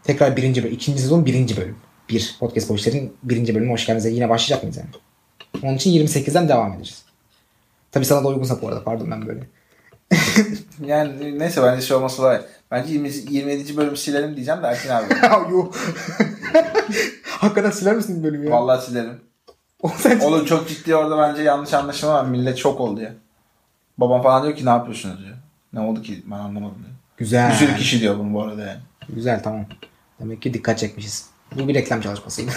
Tekrar birinci bölüm. ikinci sezon birinci bölüm. Bir. Podcast Boşlar'ın birinci bölümü hoş geldiniz. Yine başlayacak mıyız yani? Onun için 28'den devam edeceğiz. Tabii sana da uygunsa bu arada. Pardon ben böyle. Yani neyse bence şey olması iyi. Bence 20, 27. bölümü silelim diyeceğim de Erkin abi. Yuh. Hakikaten siler misin bölümü ya? Vallahi silerim. Oğlum çok ciddi orada bence yanlış anlaşılma var. Millet çok oldu ya. Babam falan diyor ki ne yapıyorsunuz diyor. Ne oldu ki ben anlamadım diyor. Güzel. Bir sürü kişi diyor bunu bu arada yani. Güzel tamam. Demek ki dikkat çekmişiz. Bu bir reklam çalışmasıydı.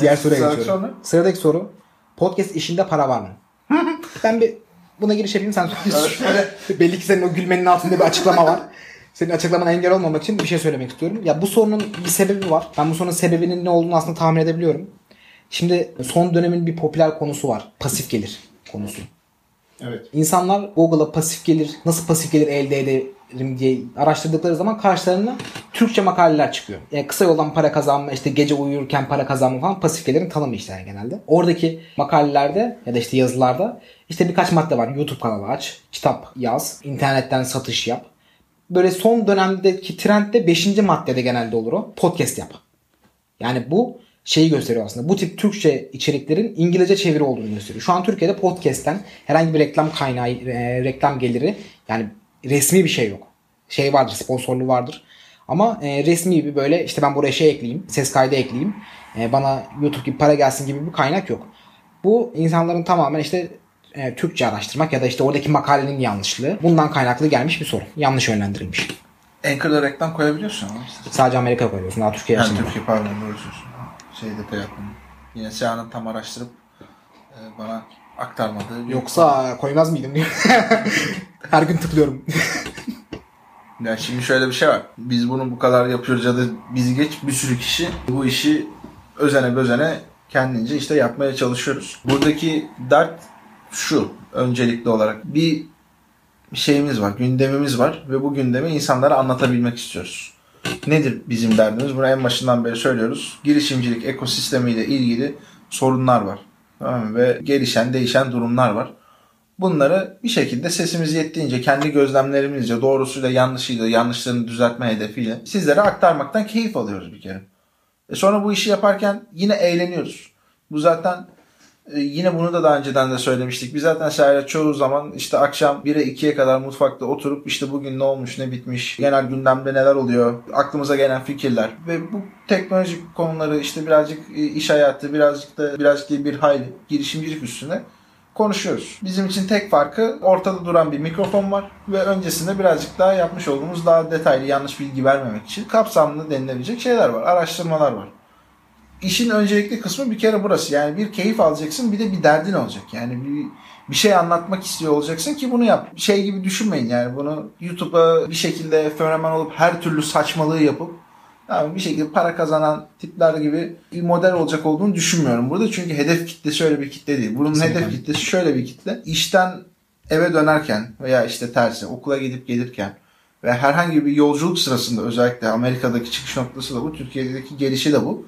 Diğer soruya geçiyorum. soru. Sıradaki soru. Podcast işinde para var mı? ben bir buna giriş yapayım sen söyle. Belli ki senin o gülmenin altında bir açıklama var. Senin açıklamana engel olmamak için bir şey söylemek istiyorum. Ya bu sorunun bir sebebi var. Ben bu sorunun sebebinin ne olduğunu aslında tahmin edebiliyorum. Şimdi son dönemin bir popüler konusu var. Pasif gelir konusu. Evet. İnsanlar Google'a pasif gelir, nasıl pasif gelir elde ederim diye araştırdıkları zaman karşılarına Türkçe makaleler çıkıyor. Yani kısa yoldan para kazanma, işte gece uyurken para kazanma falan pasif gelirin tanımı işte yani genelde. Oradaki makalelerde ya da işte yazılarda işte birkaç madde var. YouTube kanalı aç, kitap yaz, internetten satış yap. Böyle son dönemdeki trendde 5. maddede genelde olur o. Podcast yap. Yani bu şeyi gösteriyor aslında. Bu tip Türkçe içeriklerin İngilizce çeviri olduğunu gösteriyor. Şu an Türkiye'de podcast'ten herhangi bir reklam kaynağı, e, reklam geliri yani resmi bir şey yok. Şey vardır, sponsorlu vardır. Ama e, resmi bir böyle işte ben buraya şey ekleyeyim, ses kaydı ekleyeyim. e, bana YouTube gibi para gelsin gibi bir kaynak yok. Bu insanların tamamen işte e, Türkçe araştırmak ya da işte oradaki makalenin yanlışlığı. Bundan kaynaklı gelmiş bir soru. Yanlış yönlendirilmiş. Anchor'da reklam koyabiliyorsun ama. Sadece Amerika'ya koyuyorsun. Daha Türkiye'ye Yani. Türkiye pardon doğru Şey detay yapmadım. Yine Seha'nın tam araştırıp e, bana aktarmadığı. bir- Yoksa koymaz mıydım diyor. Her gün tıklıyorum. Ya şimdi şöyle bir şey var. Biz bunu bu kadar yapıyoruz ya da bizi geç bir sürü kişi bu işi özene bezene kendince işte yapmaya çalışıyoruz. Buradaki dert şu öncelikli olarak bir şeyimiz var, gündemimiz var ve bu gündemi insanlara anlatabilmek istiyoruz. Nedir bizim derdimiz? Bunu en başından beri söylüyoruz. Girişimcilik ekosistemiyle ilgili sorunlar var. Tamam? Ve gelişen, değişen durumlar var. Bunları bir şekilde sesimiz yettiğince kendi gözlemlerimizce doğrusuyla yanlışıyla yanlışlarını düzeltme hedefiyle sizlere aktarmaktan keyif alıyoruz bir kere. E sonra bu işi yaparken yine eğleniyoruz. Bu zaten e, yine bunu da daha önceden de söylemiştik. Biz zaten şayet çoğu zaman işte akşam 1'e 2'ye kadar mutfakta oturup işte bugün ne olmuş ne bitmiş, genel gündemde neler oluyor, aklımıza gelen fikirler ve bu teknolojik konuları işte birazcık e, iş hayatı, birazcık da birazcık değil bir hayli girişimcilik üstüne konuşuyoruz. Bizim için tek farkı ortada duran bir mikrofon var ve öncesinde birazcık daha yapmış olduğumuz daha detaylı yanlış bilgi vermemek için kapsamlı denilebilecek şeyler var, araştırmalar var. İşin öncelikli kısmı bir kere burası. Yani bir keyif alacaksın bir de bir derdin olacak. Yani bir, bir şey anlatmak istiyor olacaksın ki bunu yap. Şey gibi düşünmeyin yani bunu YouTube'a bir şekilde fenomen olup her türlü saçmalığı yapıp yani bir şekilde para kazanan tipler gibi bir model olacak olduğunu düşünmüyorum burada. Çünkü hedef kitlesi öyle bir kitle değil. Bunun hedef kitlesi şöyle bir kitle. İşten eve dönerken veya işte tersi okula gidip gelirken ve herhangi bir yolculuk sırasında özellikle Amerika'daki çıkış noktası da bu, Türkiye'deki gelişi de bu.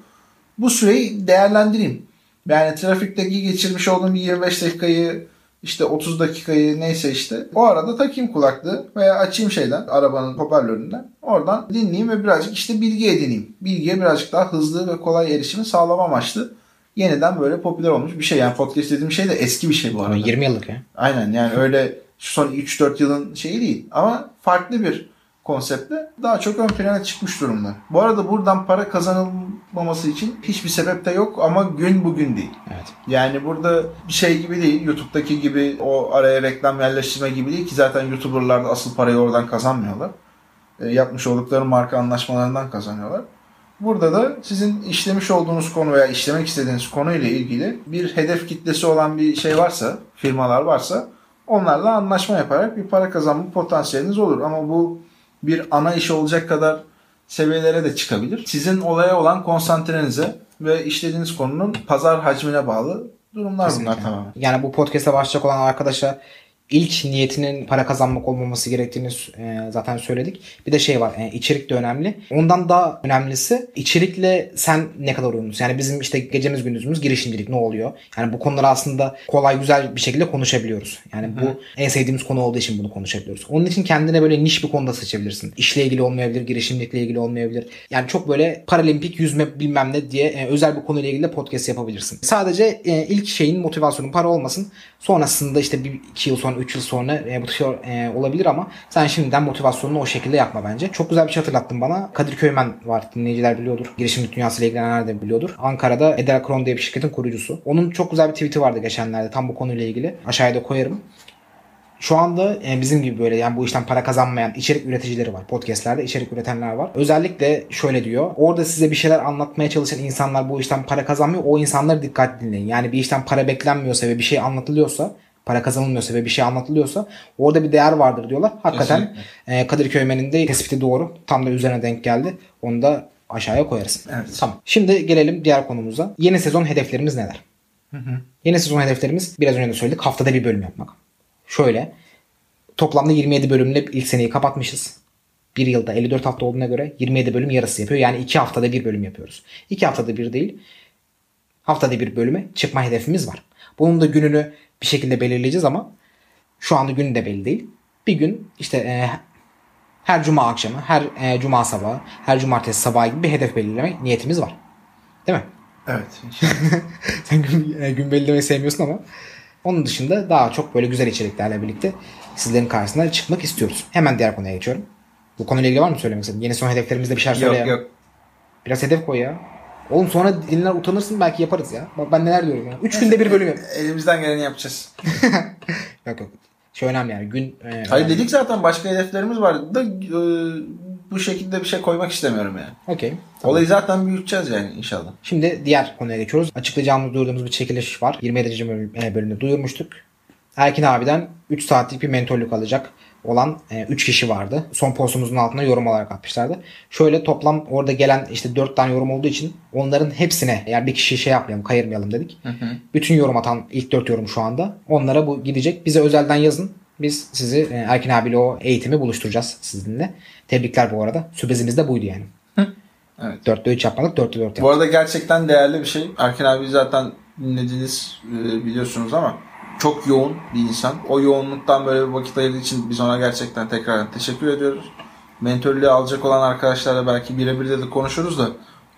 Bu süreyi değerlendireyim. Yani trafikteki geçirmiş olduğum bir 25 dakikayı işte 30 dakikayı neyse işte o arada takayım kulaklığı veya açayım şeyden arabanın hoparlöründen oradan dinleyeyim ve birazcık işte bilgi edineyim. Bilgiye birazcık daha hızlı ve kolay erişimi sağlama amaçlı yeniden böyle popüler olmuş bir şey. Yani podcast dediğim şey de eski bir şey bu arada. 20 yıllık ya. Aynen yani öyle şu son 3-4 yılın şeyi değil ama farklı bir konseptle daha çok ön plana çıkmış durumda. Bu arada buradan para kazanılmaması için hiçbir sebep de yok ama gün bugün değil. Evet. Yani burada bir şey gibi değil. YouTube'daki gibi o araya reklam yerleştirme gibi değil ki zaten YouTuber'lar da asıl parayı oradan kazanmıyorlar. E, yapmış oldukları marka anlaşmalarından kazanıyorlar. Burada da sizin işlemiş olduğunuz konu veya işlemek istediğiniz konuyla ilgili bir hedef kitlesi olan bir şey varsa, firmalar varsa onlarla anlaşma yaparak bir para kazanma potansiyeliniz olur. Ama bu bir ana iş olacak kadar seviyelere de çıkabilir. Sizin olaya olan konsantrenize ve işlediğiniz konunun pazar hacmine bağlı durumlar bunlar tamamen. Yani bu podcast'e başlayacak olan arkadaşa ilk niyetinin para kazanmak olmaması gerektiğini e, zaten söyledik. Bir de şey var e, içerik de önemli. Ondan daha önemlisi içerikle sen ne kadar uyumlusun. Yani bizim işte gecemiz gündüzümüz girişimcilik ne oluyor? Yani bu konuları aslında kolay güzel bir şekilde konuşabiliyoruz. Yani bu en sevdiğimiz konu olduğu için bunu konuşabiliyoruz. Onun için kendine böyle niş bir konuda seçebilirsin. İşle ilgili olmayabilir, girişimcilikle ilgili olmayabilir. Yani çok böyle paralimpik yüzme bilmem ne diye e, özel bir konuyla ilgili de podcast yapabilirsin. Sadece e, ilk şeyin motivasyonun para olmasın. Sonrasında işte bir iki yıl sonra 3 yıl sonra e, bu şey e, olabilir ama sen şimdiden motivasyonunu o şekilde yapma bence. Çok güzel bir şey hatırlattın bana. Kadir Köymen var dinleyiciler biliyordur. Girişimcilik dünyasıyla ilgilenenler de biliyordur. Ankara'da Edelkron diye bir şirketin kurucusu. Onun çok güzel bir tweet'i vardı geçenlerde tam bu konuyla ilgili. Aşağıya da koyarım. Şu anda e, bizim gibi böyle yani bu işten para kazanmayan içerik üreticileri var. Podcast'lerde içerik üretenler var. Özellikle şöyle diyor. Orada size bir şeyler anlatmaya çalışan insanlar bu işten para kazanmıyor. O insanları dikkatli dinleyin. Yani bir işten para beklenmiyorsa ve bir şey anlatılıyorsa para kazanılmıyorsa ve bir şey anlatılıyorsa orada bir değer vardır diyorlar. Hakikaten e, Kadir Köymen'in de tespiti doğru. Tam da üzerine denk geldi. Onu da aşağıya koyarız. Evet. Tamam. Şimdi gelelim diğer konumuza. Yeni sezon hedeflerimiz neler? Yeni sezon hedeflerimiz biraz önce de söyledik. Haftada bir bölüm yapmak. Şöyle. Toplamda 27 bölümle ilk seneyi kapatmışız. Bir yılda 54 hafta olduğuna göre 27 bölüm yarısı yapıyor. Yani 2 haftada bir bölüm yapıyoruz. 2 haftada bir değil. Haftada bir bölüme çıkma hedefimiz var. Bunun da gününü bir şekilde belirleyeceğiz ama şu anda günü de belli değil. Bir gün işte e, her cuma akşamı, her e, cuma sabahı, her cumartesi sabahı gibi bir hedef belirleme niyetimiz var. Değil mi? Evet. Sen gün, e, gün belirlemeyi sevmiyorsun ama onun dışında daha çok böyle güzel içeriklerle birlikte sizlerin karşısına çıkmak istiyoruz. Hemen diğer konuya geçiyorum. Bu konuyla ilgili var mı söylemek istediğin? Yeni son hedeflerimizde bir şeyler söyle yok ya. yok. Biraz hedef koy ya. Oğlum sonra dinler utanırsın belki yaparız ya. Bak ben neler diyorum ya. 3 günde bir bölüm yap. Elimizden geleni yapacağız. Yok yok. Şey önemli yani. Gün e, Hayır dedik zaten başka hedeflerimiz vardı da e, bu şekilde bir şey koymak istemiyorum yani. Okey. Olayı zaten büyüteceğiz yani inşallah. Şimdi diğer konuya geçiyoruz. Açıklayacağımız duyurduğumuz bir çekiliş var. 27. bölüm, e, bölümde duyurmuştuk. Erkin abiden 3 saatlik bir mentorluk alacak olan 3 kişi vardı. Son postumuzun altına yorum olarak atmışlardı. Şöyle toplam orada gelen işte 4 tane yorum olduğu için onların hepsine eğer bir kişi şey yapmayalım kayırmayalım dedik. Bütün yorum atan ilk 4 yorum şu anda. Onlara bu gidecek. Bize özelden yazın. Biz sizi e, Erkin abiyle o eğitimi buluşturacağız sizinle. Tebrikler bu arada. Sürprizimiz de buydu yani. Evet. 4'te 3 yapmadık 4'te 4 yaptık. Bu arada gerçekten değerli bir şey. Erken abi zaten dinlediniz e, biliyorsunuz ama çok yoğun bir insan. O yoğunluktan böyle bir vakit ayırdığı için biz ona gerçekten tekrardan teşekkür ediyoruz. Mentörlüğü alacak olan arkadaşlarla belki birebir de, de konuşuruz da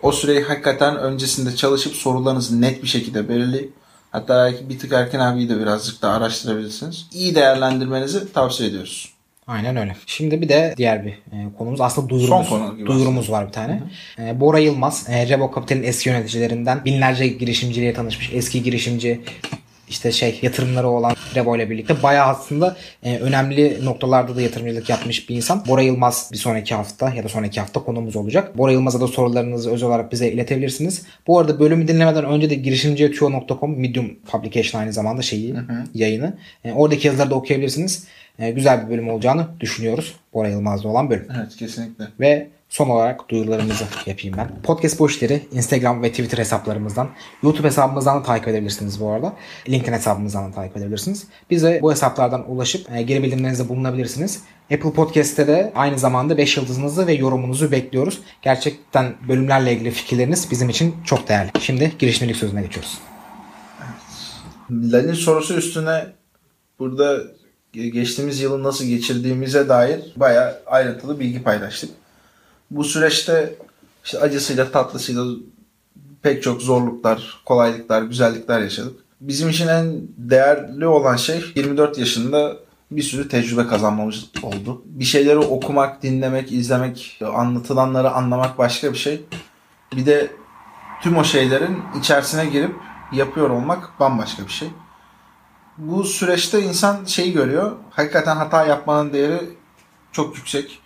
o süreyi hakikaten öncesinde çalışıp sorularınızı net bir şekilde belirleyip hatta belki bir tık Erken abiyi de birazcık daha araştırabilirsiniz. İyi değerlendirmenizi tavsiye ediyoruz. Aynen öyle. Şimdi bir de diğer bir e, konumuz aslında duyurumuz. Son konu duyurumuz var bir tane. E, Bora Yılmaz, e, Rebo Capital'in eski yöneticilerinden binlerce girişimciliğe tanışmış eski girişimci işte şey yatırımları olan Revo ile birlikte bayağı aslında e, önemli noktalarda da yatırımcılık yapmış bir insan. Bora Yılmaz bir sonraki hafta ya da sonraki hafta konuğumuz olacak. Bora Yılmaz'a da sorularınızı özel olarak bize iletebilirsiniz. Bu arada bölümü dinlemeden önce de girişimciyatıyor.com Medium Publication aynı zamanda şeyi yayını. E, oradaki yazıları da okuyabilirsiniz. E, güzel bir bölüm olacağını düşünüyoruz. Bora Yılmaz'da olan bölüm. Evet kesinlikle. Ve son olarak duyurularımızı yapayım ben. Podcast bu Instagram ve Twitter hesaplarımızdan, YouTube hesabımızdan da takip edebilirsiniz bu arada. LinkedIn hesabımızdan da takip edebilirsiniz. Bize bu hesaplardan ulaşıp e, geri bildirimlerinizde bulunabilirsiniz. Apple Podcast'te de aynı zamanda 5 yıldızınızı ve yorumunuzu bekliyoruz. Gerçekten bölümlerle ilgili fikirleriniz bizim için çok değerli. Şimdi girişimcilik sözüne geçiyoruz. Lal'in sorusu üstüne burada geçtiğimiz yılı nasıl geçirdiğimize dair bayağı ayrıntılı bilgi paylaştık. Bu süreçte işte acısıyla tatlısıyla pek çok zorluklar, kolaylıklar, güzellikler yaşadık. Bizim için en değerli olan şey 24 yaşında bir sürü tecrübe kazanmamız oldu. Bir şeyleri okumak, dinlemek, izlemek, anlatılanları anlamak başka bir şey. Bir de tüm o şeylerin içerisine girip yapıyor olmak bambaşka bir şey. Bu süreçte insan şeyi görüyor. Hakikaten hata yapmanın değeri çok yüksek.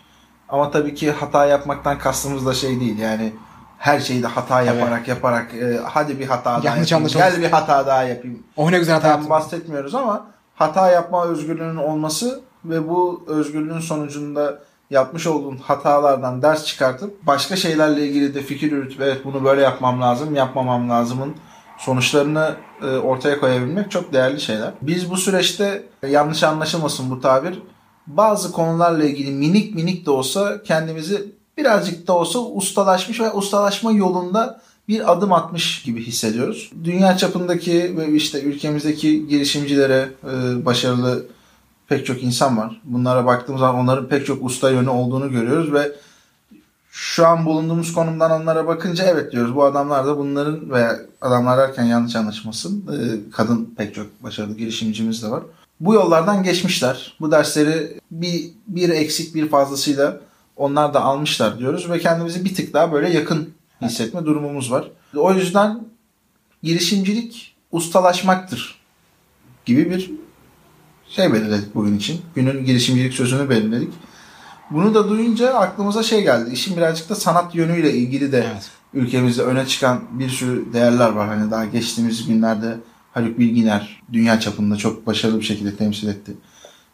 Ama tabii ki hata yapmaktan kastımız da şey değil. Yani her şeyi de hata yaparak yaparak e, hadi bir hata daha Yanlış yapayım. anlaşılmasın. Gel bir hata daha yapayım. Oh ne güzel hata yaptım. bahsetmiyoruz ama hata yapma özgürlüğünün olması ve bu özgürlüğün sonucunda yapmış olduğun hatalardan ders çıkartıp başka şeylerle ilgili de fikir üretip evet bunu böyle yapmam lazım, yapmamam lazımın sonuçlarını e, ortaya koyabilmek çok değerli şeyler. Biz bu süreçte e, yanlış anlaşılmasın bu tabir bazı konularla ilgili minik minik de olsa kendimizi birazcık da olsa ustalaşmış ve ustalaşma yolunda bir adım atmış gibi hissediyoruz. Dünya çapındaki ve işte ülkemizdeki girişimcilere e, başarılı pek çok insan var. Bunlara baktığımız zaman onların pek çok usta yönü olduğunu görüyoruz ve şu an bulunduğumuz konumdan onlara bakınca evet diyoruz bu adamlar da bunların veya adamlar derken yanlış anlaşılmasın e, kadın pek çok başarılı girişimcimiz de var. Bu yollardan geçmişler. Bu dersleri bir, bir eksik bir fazlasıyla onlar da almışlar diyoruz ve kendimizi bir tık daha böyle yakın hissetme durumumuz var. O yüzden girişimcilik ustalaşmaktır gibi bir şey belirledik bugün için. Günün girişimcilik sözünü belirledik. Bunu da duyunca aklımıza şey geldi. İşin birazcık da sanat yönüyle ilgili de Evet. ülkemizde öne çıkan bir sürü değerler var. Hani daha geçtiğimiz günlerde Haluk Bilginer dünya çapında çok başarılı bir şekilde temsil etti.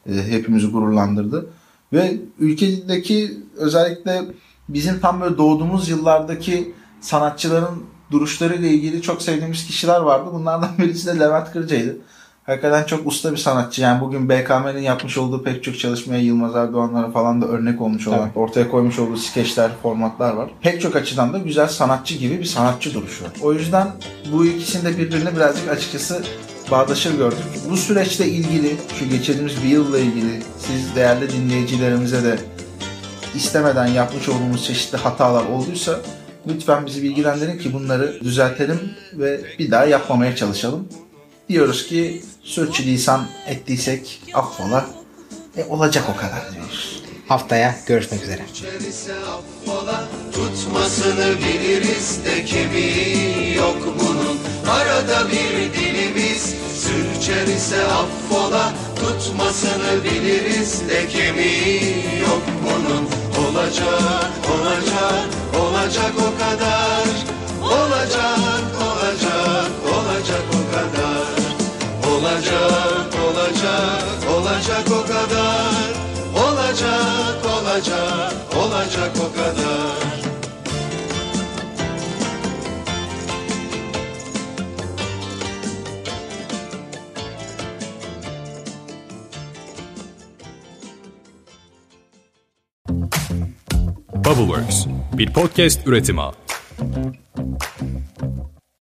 E, hepimizi gururlandırdı. Ve ülkedeki özellikle bizim tam böyle doğduğumuz yıllardaki sanatçıların duruşlarıyla ilgili çok sevdiğimiz kişiler vardı. Bunlardan birisi de Levent Kırca'ydı. Hakikaten çok usta bir sanatçı. Yani bugün BKM'nin yapmış olduğu pek çok çalışmaya Yılmaz Erdoğanlara falan da örnek olmuş olan, ortaya koymuş olduğu skeçler, formatlar var. Pek çok açıdan da güzel sanatçı gibi bir sanatçı duruşu. O yüzden bu ikisini de birbirine birazcık açıkçası bağdaşır gördük. Bu süreçle ilgili, şu geçirdiğimiz bir yılla ilgili siz değerli dinleyicilerimize de istemeden yapmış olduğumuz çeşitli hatalar olduysa lütfen bizi bilgilendirin ki bunları düzeltelim ve bir daha yapmamaya çalışalım. Diyoruz ki sürçülisan ettiysek affola. E olacak o kadar diyoruz. Haftaya görüşmek üzere. Tutmasını biliriz de kemiği yok bunun Arada bir dilimiz sürçer ise affola Tutmasını biliriz de kemiği yok bunun Olacak, olacak, olacak o kadar Olacak, olacak, olacak, o kadar Olacak, olacak, olacak o kadar Bubbleworks bir podcast üretimi.